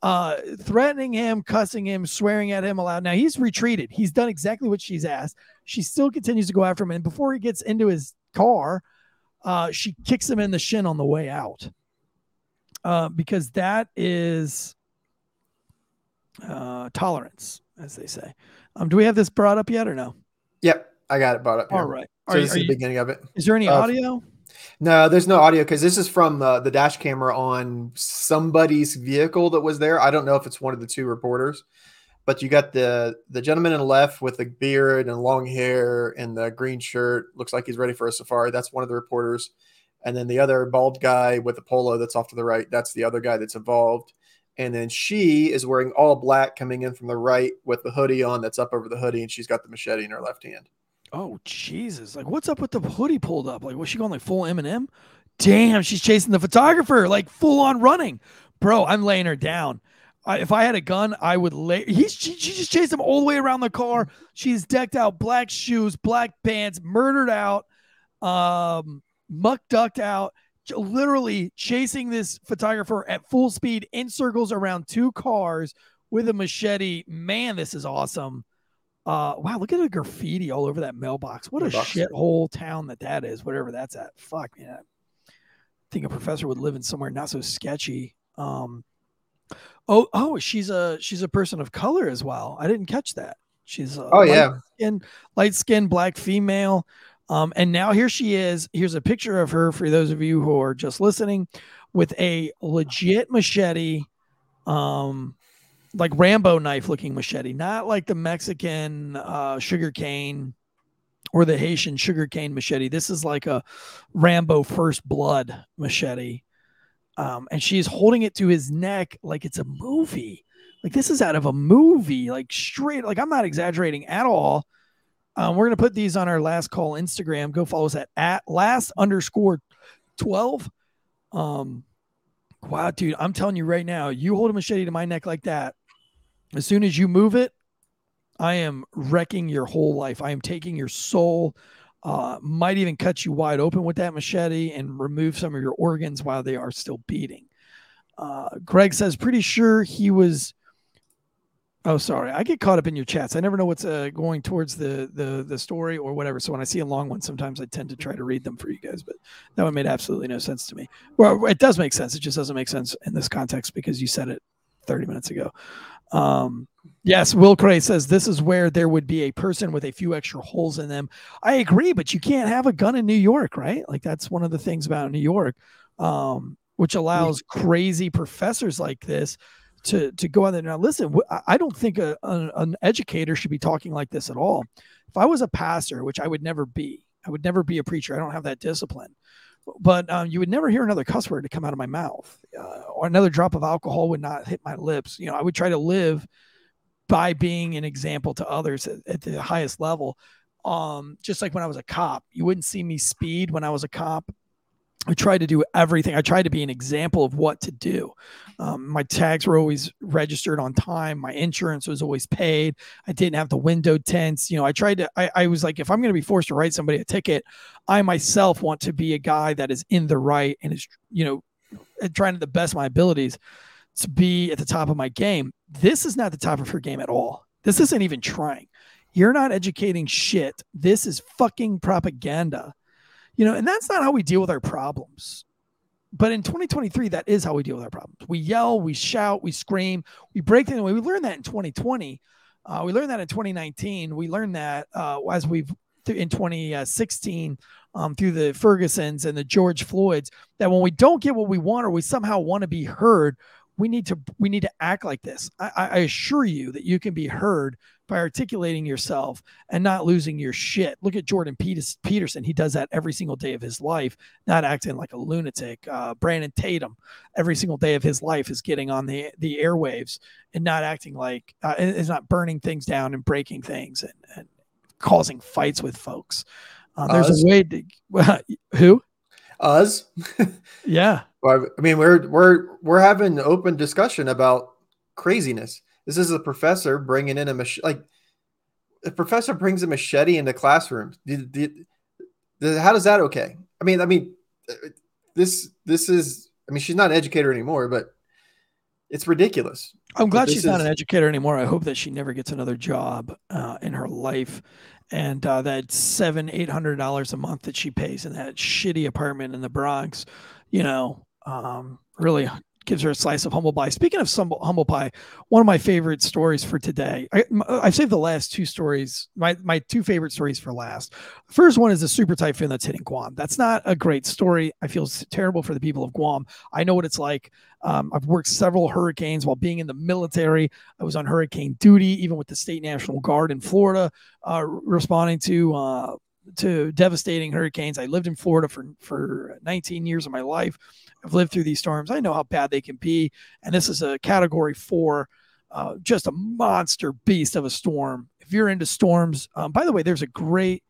uh, threatening him, cussing him, swearing at him aloud. Now he's retreated. He's done exactly what she's asked. She still continues to go after him. And before he gets into his car, uh, she kicks him in the shin on the way out. Uh, because that is uh, tolerance, as they say. Um, do we have this brought up yet or no? Yep. I got it brought up. Here. All right. So are, this is the beginning of it. Is there any audio? No, there's no audio because this is from uh, the dash camera on somebody's vehicle that was there. I don't know if it's one of the two reporters, but you got the the gentleman in the left with the beard and long hair and the green shirt. Looks like he's ready for a safari. That's one of the reporters. and then the other bald guy with the polo that's off to the right, that's the other guy that's involved. And then she is wearing all black coming in from the right with the hoodie on that's up over the hoodie, and she's got the machete in her left hand. Oh Jesus! Like, what's up with the hoodie pulled up? Like, was she going like full Eminem? Damn, she's chasing the photographer, like full on running, bro. I'm laying her down. I, if I had a gun, I would lay. He's she, she just chased him all the way around the car. She's decked out, black shoes, black pants, murdered out, um, muck ducked out, literally chasing this photographer at full speed in circles around two cars with a machete. Man, this is awesome. Uh, wow, look at the graffiti all over that mailbox. What a shithole town that that is, whatever that's at. Fuck, man. I think a professor would live in somewhere not so sketchy. Um, oh, oh, she's a she's a person of color as well. I didn't catch that. She's a Oh, yeah. skin, light skinned black female. Um, and now here she is. Here's a picture of her for those of you who are just listening with a legit machete, um, like Rambo knife looking machete, not like the Mexican uh, sugar cane or the Haitian sugar cane machete. This is like a Rambo first blood machete. Um, and she's holding it to his neck like it's a movie. Like this is out of a movie, like straight. Like I'm not exaggerating at all. Um, we're gonna put these on our last call Instagram. Go follow us at at last underscore twelve. Um, wow, dude, I'm telling you right now, you hold a machete to my neck like that. As soon as you move it, I am wrecking your whole life. I am taking your soul. Uh, might even cut you wide open with that machete and remove some of your organs while they are still beating. Uh, Greg says, pretty sure he was. Oh, sorry. I get caught up in your chats. I never know what's uh, going towards the, the the story or whatever. So when I see a long one, sometimes I tend to try to read them for you guys. But that one made absolutely no sense to me. Well, it does make sense. It just doesn't make sense in this context because you said it 30 minutes ago. Um, yes, Will Cray says this is where there would be a person with a few extra holes in them. I agree, but you can't have a gun in New York, right? Like that's one of the things about New York, um, which allows crazy professors like this to to go out there. Now, listen, I- don't think a, a- an educator should be talking like this at all. If I was a pastor, which I would never be, I would never be a preacher. I don't have that discipline. But um, you would never hear another cuss word to come out of my mouth, uh, or another drop of alcohol would not hit my lips. You know, I would try to live by being an example to others at, at the highest level. Um, just like when I was a cop, you wouldn't see me speed when I was a cop. I tried to do everything. I tried to be an example of what to do. Um, my tags were always registered on time. My insurance was always paid. I didn't have the window tints. You know, I tried to, I, I was like, if I'm going to be forced to write somebody a ticket, I myself want to be a guy that is in the right and is, you know, trying to the best of my abilities to be at the top of my game. This is not the top of her game at all. This isn't even trying. You're not educating shit. This is fucking propaganda. You know, and that's not how we deal with our problems. But in 2023, that is how we deal with our problems. We yell, we shout, we scream, we break things. We learned that in 2020. Uh, we learned that in 2019. We learned that uh, as we've th- in 2016 um, through the Fergusons and the George Floyds that when we don't get what we want or we somehow want to be heard, we need to we need to act like this. I I assure you that you can be heard by articulating yourself and not losing your shit. Look at Jordan Peterson. He does that every single day of his life, not acting like a lunatic. Uh, Brandon Tatum, every single day of his life, is getting on the the airwaves and not acting like uh, is not burning things down and breaking things and, and causing fights with folks. Uh, there's a way to who? Us. Yeah, I mean, we're we're we're having an open discussion about craziness. This is a professor bringing in a mach- like a professor brings a machete into classrooms. Did- did- did- how does that okay? I mean, I mean, this this is. I mean, she's not an educator anymore, but it's ridiculous. I'm glad she's not an educator anymore. I hope that she never gets another job uh, in her life, and uh, that seven, eight hundred dollars a month that she pays in that shitty apartment in the Bronx, you know, um, really gives her a slice of humble pie. Speaking of some humble pie, one of my favorite stories for today. I, have saved the last two stories, my my two favorite stories for last. The first one is a super typhoon that's hitting Guam. That's not a great story. I feel terrible for the people of Guam. I know what it's like. Um, I've worked several hurricanes while being in the military. I was on hurricane duty, even with the State National Guard in Florida, uh, responding to uh, to devastating hurricanes. I lived in Florida for for 19 years of my life. I've lived through these storms. I know how bad they can be, and this is a Category Four, uh, just a monster beast of a storm. If you're into storms, um, by the way, there's a great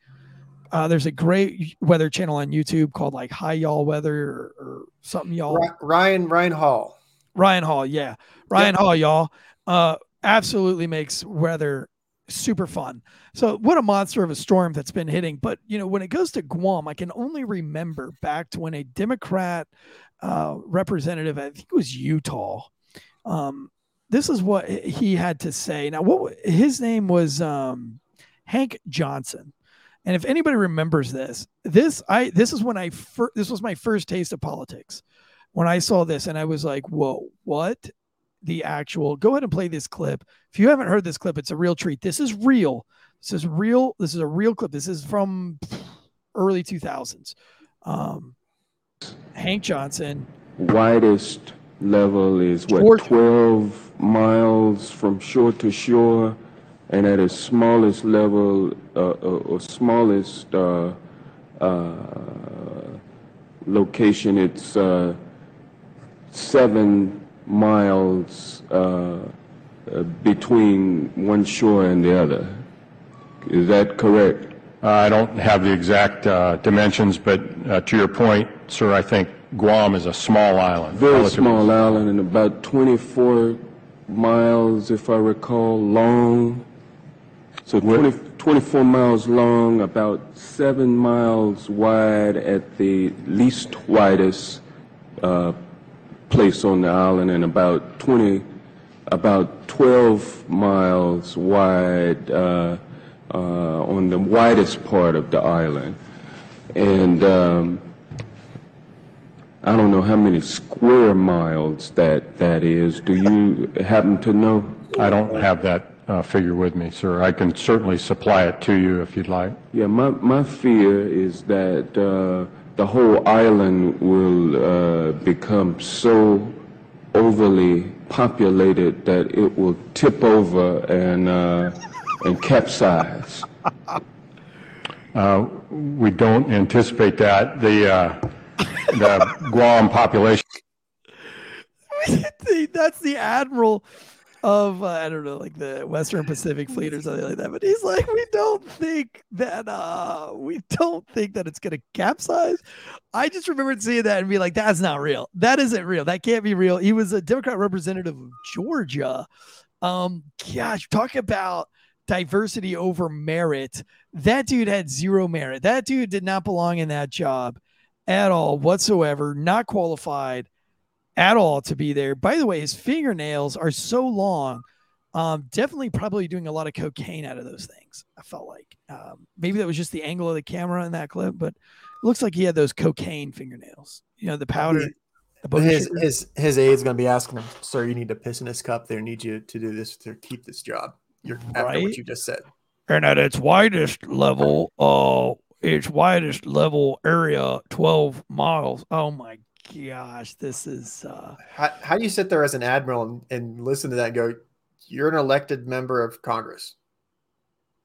uh, there's a great weather channel on YouTube called like Hi Y'all Weather or, or something y'all. Ryan Ryan Hall. Ryan Hall, yeah, Ryan Hall, y'all. Uh, absolutely makes weather super fun. So what a monster of a storm that's been hitting. But you know, when it goes to Guam, I can only remember back to when a Democrat uh, representative, I think it was Utah. Um, this is what he had to say. Now, what his name was um, Hank Johnson. And if anybody remembers this, this I this is when I fir- this was my first taste of politics. When I saw this and I was like, "Whoa, what?" The actual go ahead and play this clip. If you haven't heard this clip, it's a real treat. This is real. This is real. This is a real clip. This is from early 2000s. Um, Hank Johnson. Widest level is what, 12 miles from shore to shore and at its smallest level uh, uh, or smallest uh, uh location, it's uh, seven miles uh, between one shore and the other. Is that correct? I don't have the exact dimensions, but to your point, sir, I think Guam is a small island. Very small island and about 24 miles, if I recall, long. So 20, 24 miles long, about seven miles wide at the least widest uh, place on the island, and about 20, about 12 miles wide uh, uh, on the widest part of the island. And um, I don't know how many square miles that that is. Do you happen to know? I don't have that uh, figure with me, sir. I can certainly supply it to you if you'd like. Yeah, my, my fear is that uh, the whole island will uh, become so overly populated that it will tip over and, uh, and capsize. Uh, we don't anticipate that. The, uh, the Guam population. That's the admiral of uh, I don't know, like the Western Pacific Fleet or something like that. But he's like, we don't think that uh we don't think that it's gonna capsize. I just remembered seeing that and be like, that's not real. That isn't real. That can't be real. He was a Democrat representative of Georgia. Um, gosh, talk about diversity over merit. That dude had zero merit. That dude did not belong in that job at all whatsoever, not qualified at all to be there. By the way, his fingernails are so long. Um, definitely probably doing a lot of cocaine out of those things. I felt like um, maybe that was just the angle of the camera in that clip, but it looks like he had those cocaine fingernails. You know, the powder. The his, his his aide's gonna be asking him, "Sir, you need to piss in this cup. They need you to do this to keep this job." You're right? after what you just said. And at its widest level, uh, its widest level area, twelve miles. Oh my gosh, this is. Uh... How, how do you sit there as an admiral and, and listen to that and go, you're an elected member of Congress?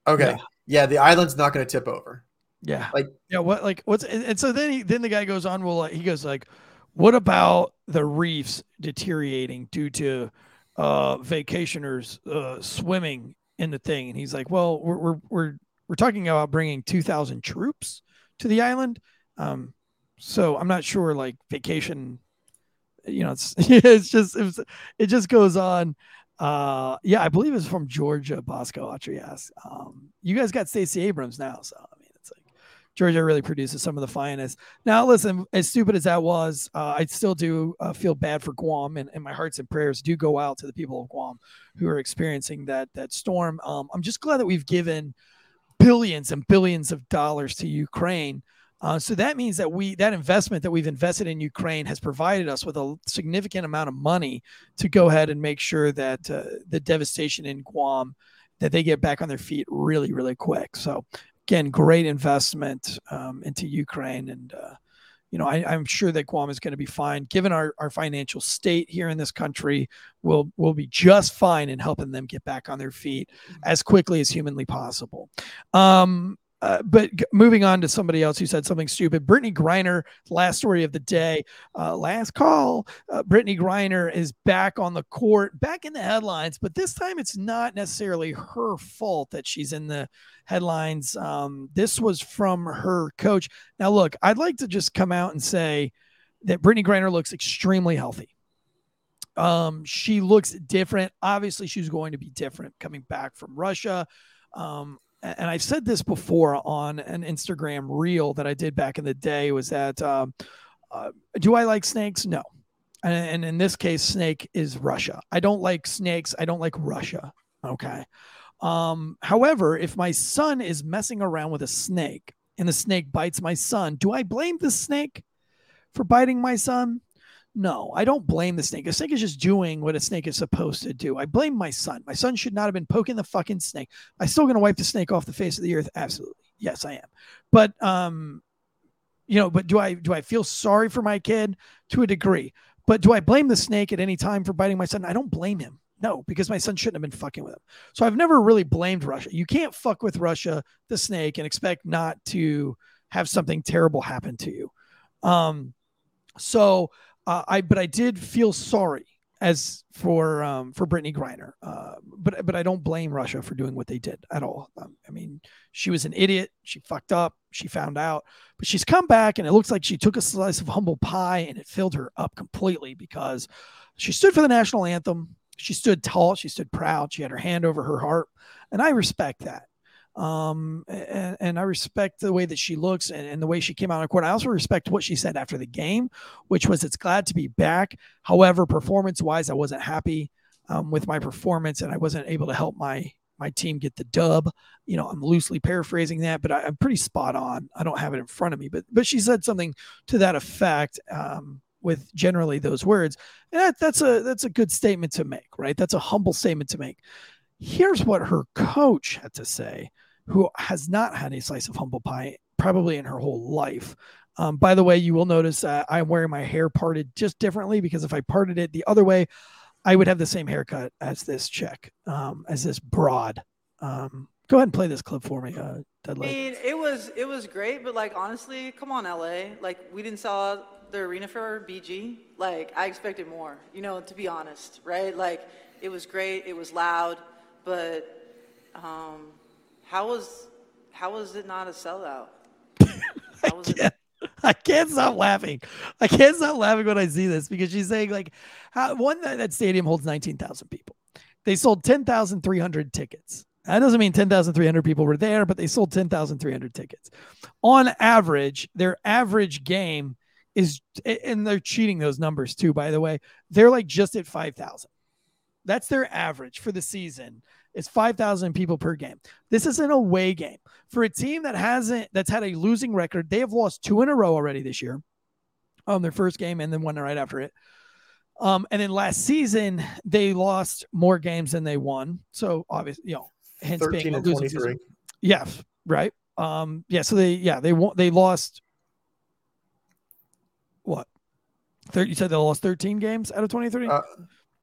Okay. Yeah, yeah the island's not going to tip over. Yeah. Like, yeah. What, like, what's, and, and so then he, then the guy goes on, well, he goes, like, what about the reefs deteriorating due to uh, vacationers uh, swimming in the thing? And he's like, well, we're, we're, we're, we're talking about bringing 2,000 troops to the island. Um, so I'm not sure like vacation, you know, it's it's just it, was, it just goes on. Uh, yeah, I believe it's from Georgia. Bosco Autry asks. Um, you guys got Stacey Abrams now, so I mean, it's like Georgia really produces some of the finest. Now, listen, as stupid as that was, uh, I still do uh, feel bad for Guam, and, and my hearts and prayers do go out to the people of Guam who are experiencing that that storm. Um, I'm just glad that we've given billions and billions of dollars to Ukraine uh, so that means that we that investment that we've invested in Ukraine has provided us with a significant amount of money to go ahead and make sure that uh, the devastation in Guam that they get back on their feet really really quick. So again, great investment um, into Ukraine and. Uh, you know, I, am sure that Guam is going to be fine. Given our, our financial state here in this country, we'll we'll be just fine in helping them get back on their feet as quickly as humanly possible. Um, uh, but moving on to somebody else who said something stupid. Brittney Griner, last story of the day, uh, last call. Uh, Brittney Griner is back on the court, back in the headlines, but this time it's not necessarily her fault that she's in the headlines. Um, this was from her coach. Now, look, I'd like to just come out and say that Brittney Griner looks extremely healthy. Um, she looks different. Obviously, she's going to be different coming back from Russia. Um, and I've said this before on an Instagram reel that I did back in the day was that um, uh, do I like snakes? No. And, and in this case, snake is Russia. I don't like snakes. I don't like Russia. Okay. Um, however, if my son is messing around with a snake and the snake bites my son, do I blame the snake for biting my son? No, I don't blame the snake. A snake is just doing what a snake is supposed to do. I blame my son. My son should not have been poking the fucking snake. I'm still gonna wipe the snake off the face of the earth? Absolutely. Yes, I am. But um, you know, but do I do I feel sorry for my kid to a degree? But do I blame the snake at any time for biting my son? I don't blame him. No, because my son shouldn't have been fucking with him. So I've never really blamed Russia. You can't fuck with Russia, the snake, and expect not to have something terrible happen to you. Um, so uh, I, but I did feel sorry as for um, for Brittney Griner. Uh, but but I don't blame Russia for doing what they did at all. Um, I mean, she was an idiot. She fucked up. She found out, but she's come back, and it looks like she took a slice of humble pie, and it filled her up completely because she stood for the national anthem. She stood tall. She stood proud. She had her hand over her heart, and I respect that. Um, and, and I respect the way that she looks and, and the way she came out on court. I also respect what she said after the game, which was it's glad to be back. However, performance wise, I wasn't happy um, with my performance and I wasn't able to help my my team get the dub. You know, I'm loosely paraphrasing that, but I, I'm pretty spot on. I don't have it in front of me, but but she said something to that effect um, with generally those words, and that, that's a that's a good statement to make, right? That's a humble statement to make. Here's what her coach had to say, who has not had a slice of humble pie probably in her whole life. Um, by the way, you will notice uh, I'm wearing my hair parted just differently because if I parted it the other way, I would have the same haircut as this chick, um, as this broad. Um, go ahead and play this clip for me, uh, I mean, it was it was great, but like honestly, come on, LA. Like we didn't sell the arena for BG. Like I expected more. You know, to be honest, right? Like it was great. It was loud, but um, how was how was it not a sellout? It? can't, I can't stop laughing. I can't stop laughing when I see this because she's saying like, how, one that, that stadium holds nineteen thousand people. They sold ten thousand three hundred tickets. That doesn't mean ten thousand three hundred people were there, but they sold ten thousand three hundred tickets. On average, their average game is, and they're cheating those numbers too. By the way, they're like just at five thousand. That's their average for the season. It's 5,000 people per game. This is an away game. For a team that hasn't, that's had a losing record, they have lost two in a row already this year on their first game and then one right after it. Um, and then last season, they lost more games than they won. So obviously, you know, hence being Thirteen a losing season. Yeah, right. Um, yeah, so they yeah, they won they lost what? Thir- you said they lost 13 games out of 23? Uh,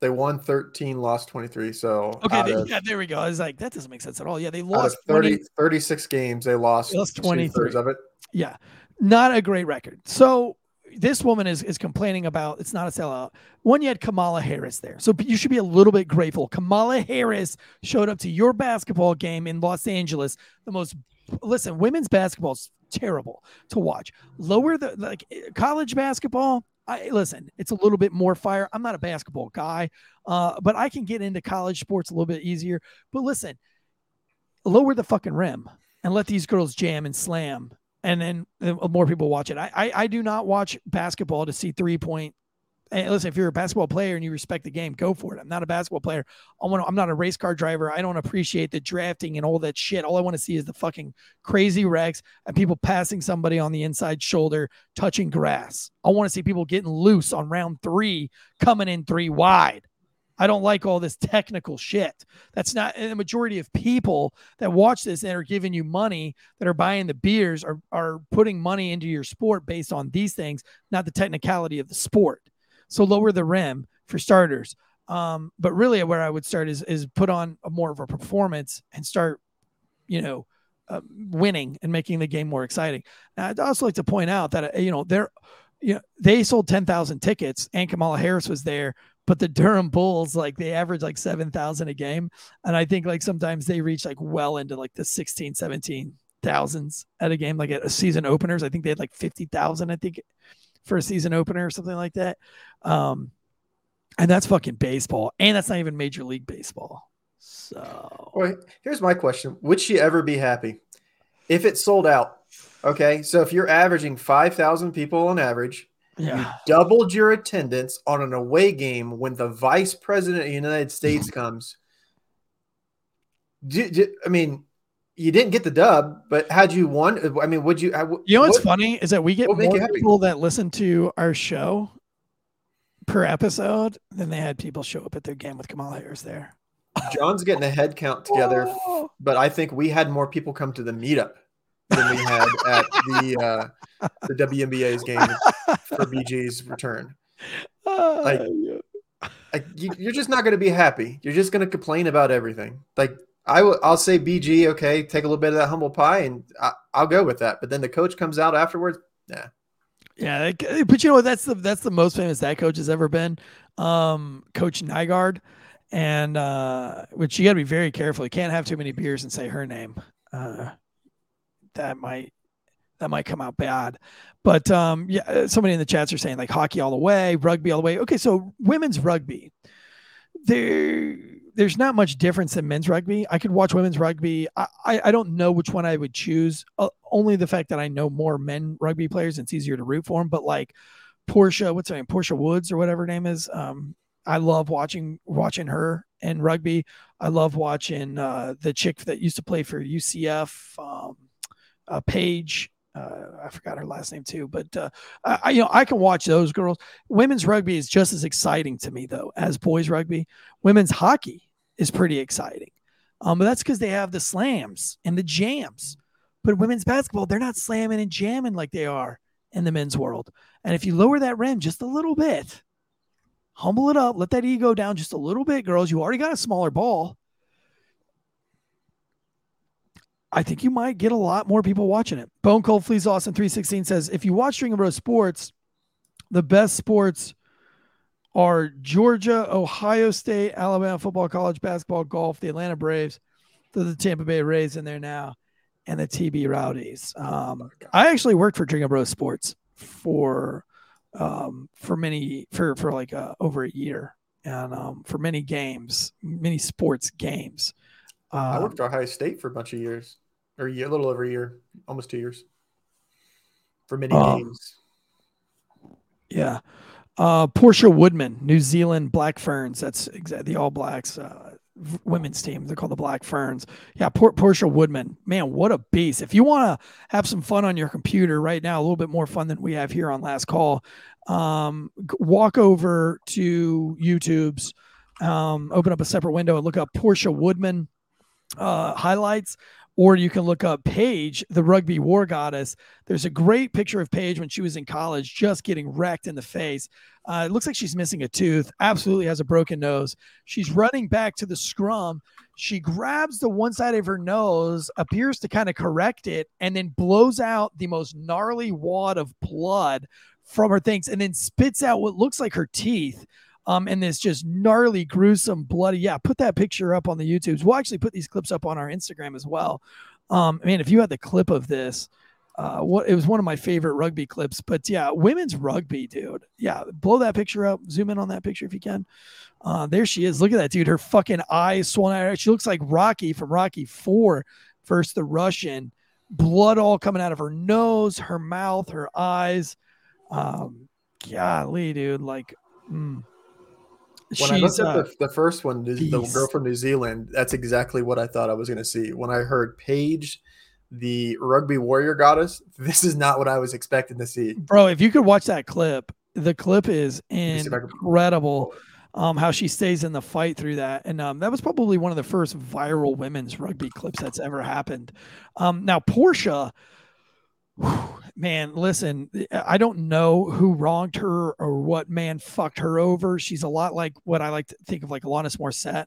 they won 13, lost 23. So okay, they, of, yeah, there we go. I was like, that doesn't make sense at all. Yeah, they lost 30, 20 36 games, they lost, They lost 23. thirds of it. Yeah, not a great record. So this woman is is complaining about it's not a sellout. One, you had Kamala Harris there, so you should be a little bit grateful. Kamala Harris showed up to your basketball game in Los Angeles. The most listen, women's basketball is terrible to watch. Lower the like eh, college basketball. I listen, it's a little bit more fire. I'm not a basketball guy, uh, but I can get into college sports a little bit easier. But listen, lower the fucking rim and let these girls jam and slam and then uh, more people watch it. I, I I do not watch basketball to see three point. And listen, if you're a basketball player and you respect the game, go for it. I'm not a basketball player. I want. I'm not a race car driver. I don't appreciate the drafting and all that shit. All I want to see is the fucking crazy wrecks and people passing somebody on the inside shoulder, touching grass. I want to see people getting loose on round three, coming in three wide. I don't like all this technical shit. That's not the majority of people that watch this and are giving you money that are buying the beers are are putting money into your sport based on these things, not the technicality of the sport. So lower the rim for starters. Um, but really where I would start is is put on a more of a performance and start, you know, uh, winning and making the game more exciting. Now, I'd also like to point out that uh, you know they're you know they sold ten thousand tickets and Kamala Harris was there, but the Durham Bulls like they average like seven thousand a game, and I think like sometimes they reach like well into like the 16, 17 thousands at a game, like at a season openers. I think they had like fifty thousand. I think for a season opener or something like that. Um, and that's fucking baseball, and that's not even Major League Baseball. So, well, here's my question: Would she ever be happy if it sold out? Okay, so if you're averaging five thousand people on average, yeah. you doubled your attendance on an away game when the vice president of the United States comes. Do, do, I mean, you didn't get the dub, but had you won? I mean, would you? You know what's what, funny is that we get more people that listen to our show per episode than they had people show up at their game with Kamala Harris there. John's getting a head count together, oh. but I think we had more people come to the meetup than we had at the uh, the WNBA's game for BG's return. Like, like you, are just not going to be happy. You're just going to complain about everything. Like I will, I'll say BG, okay, take a little bit of that humble pie, and I, will go with that. But then the coach comes out afterwards, yeah. Yeah, but you know what? that's the that's the most famous that coach has ever been, um, Coach Nygaard and uh, which you got to be very careful. You can't have too many beers and say her name. Uh, that might that might come out bad. But um, yeah, uh, somebody in the chats are saying like hockey all the way, rugby all the way. Okay, so women's rugby, there there's not much difference in men's rugby. I could watch women's rugby. I I, don't know which one I would choose. Uh, only the fact that I know more men rugby players, it's easier to root for them. But like Portia, what's her name? Portia Woods or whatever her name is. Um, I love watching watching her in rugby. I love watching uh, the chick that used to play for UCF, um, uh, Paige. Uh, I forgot her last name too, but uh, I, you know, I can watch those girls. Women's rugby is just as exciting to me though as boys rugby. Women's hockey is pretty exciting, um, but that's because they have the slams and the jams. But women's basketball, they're not slamming and jamming like they are in the men's world. And if you lower that rim just a little bit, humble it up, let that ego down just a little bit, girls. You already got a smaller ball. I think you might get a lot more people watching it. Bone Cold Fleas Austin 316 says if you watch String of Bros Sports, the best sports are Georgia, Ohio State, Alabama football, college basketball, golf, the Atlanta Braves, the Tampa Bay Rays in there now, and the TB Rowdies. Um, I actually worked for String of Bros Sports for um, for many for for like uh, over a year and um, for many games, many sports games. Um, I worked for Ohio State for a bunch of years, or a, year, a little over a year, almost two years, for many um, games. Yeah, uh, Portia Woodman, New Zealand Black Ferns. That's exactly the All Blacks. Uh, women's team. They're called the Black Ferns. Yeah, Port Portia Woodman. Man, what a beast. If you want to have some fun on your computer right now, a little bit more fun than we have here on Last Call, um, walk over to YouTube's, um, open up a separate window and look up Portia Woodman uh, highlights or you can look up Paige, the rugby war goddess. There's a great picture of Paige when she was in college, just getting wrecked in the face. Uh, it looks like she's missing a tooth, absolutely has a broken nose. She's running back to the scrum. She grabs the one side of her nose, appears to kind of correct it, and then blows out the most gnarly wad of blood from her things and then spits out what looks like her teeth um, and this just gnarly, gruesome, bloody. Yeah, put that picture up on the YouTubes. We'll actually put these clips up on our Instagram as well. Um, man, if you had the clip of this, uh, what it was one of my favorite rugby clips. But yeah, women's rugby, dude. Yeah, blow that picture up. Zoom in on that picture if you can. Uh, there she is. Look at that, dude. Her fucking eyes swollen out. She looks like Rocky from Rocky Four versus the Russian. Blood all coming out of her nose, her mouth, her eyes. Um, golly, dude. Like, mm. When She's, I looked at uh, the, the first one, the, the girl from New Zealand, that's exactly what I thought I was going to see. When I heard Paige, the rugby warrior goddess, this is not what I was expecting to see. Bro, if you could watch that clip, the clip is incredible. Um, how she stays in the fight through that, and um, that was probably one of the first viral women's rugby clips that's ever happened. Um, now Portia, man, listen, I don't know who wronged her or what man fucked her over. She's a lot like what I like to think of like Alanis Morissette.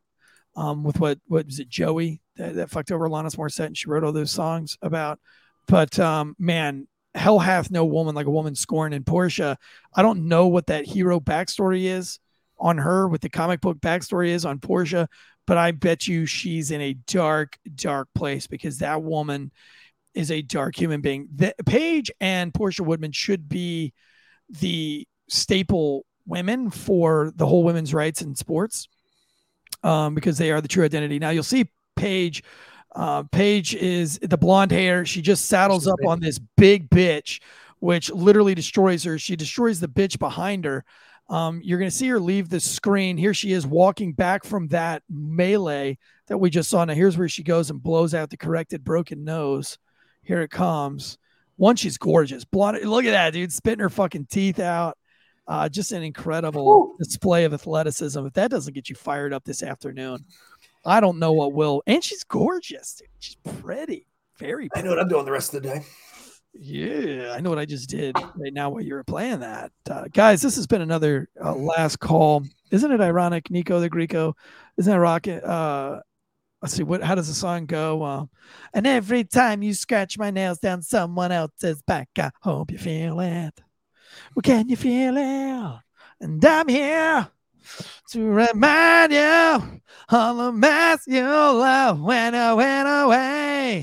um, with what what was it Joey that, that fucked over Alanis Morissette and she wrote all those songs about. But um, man, hell hath no woman like a woman scorned. And Portia, I don't know what that hero backstory is on her, what the comic book backstory is on Portia, but I bet you she's in a dark, dark place because that woman is a dark human being. The, Paige and Portia Woodman should be the staple women for the whole women's rights in sports um, because they are the true identity. Now you'll see Paige. Uh, Paige is the blonde hair. She just saddles up on this big bitch, which literally destroys her. She destroys the bitch behind her. Um, you're going to see her leave the screen. Here she is walking back from that melee that we just saw. Now, here's where she goes and blows out the corrected broken nose. Here it comes. One, she's gorgeous. Blonde. Look at that, dude. Spitting her fucking teeth out. Uh, just an incredible Ooh. display of athleticism. If that doesn't get you fired up this afternoon, I don't know what will. And she's gorgeous. Dude. She's pretty. Very pretty. I know what I'm doing the rest of the day. Yeah, I know what I just did right now while you were playing that. Uh, guys, this has been another uh, last call. Isn't it ironic, Nico the Greco? Isn't that rocket? Uh, let's see, what? how does the song go? Uh, and every time you scratch my nails down someone else's back, I hope you feel it. Well, can you feel it? And I'm here to remind you all the mess you love when I went away.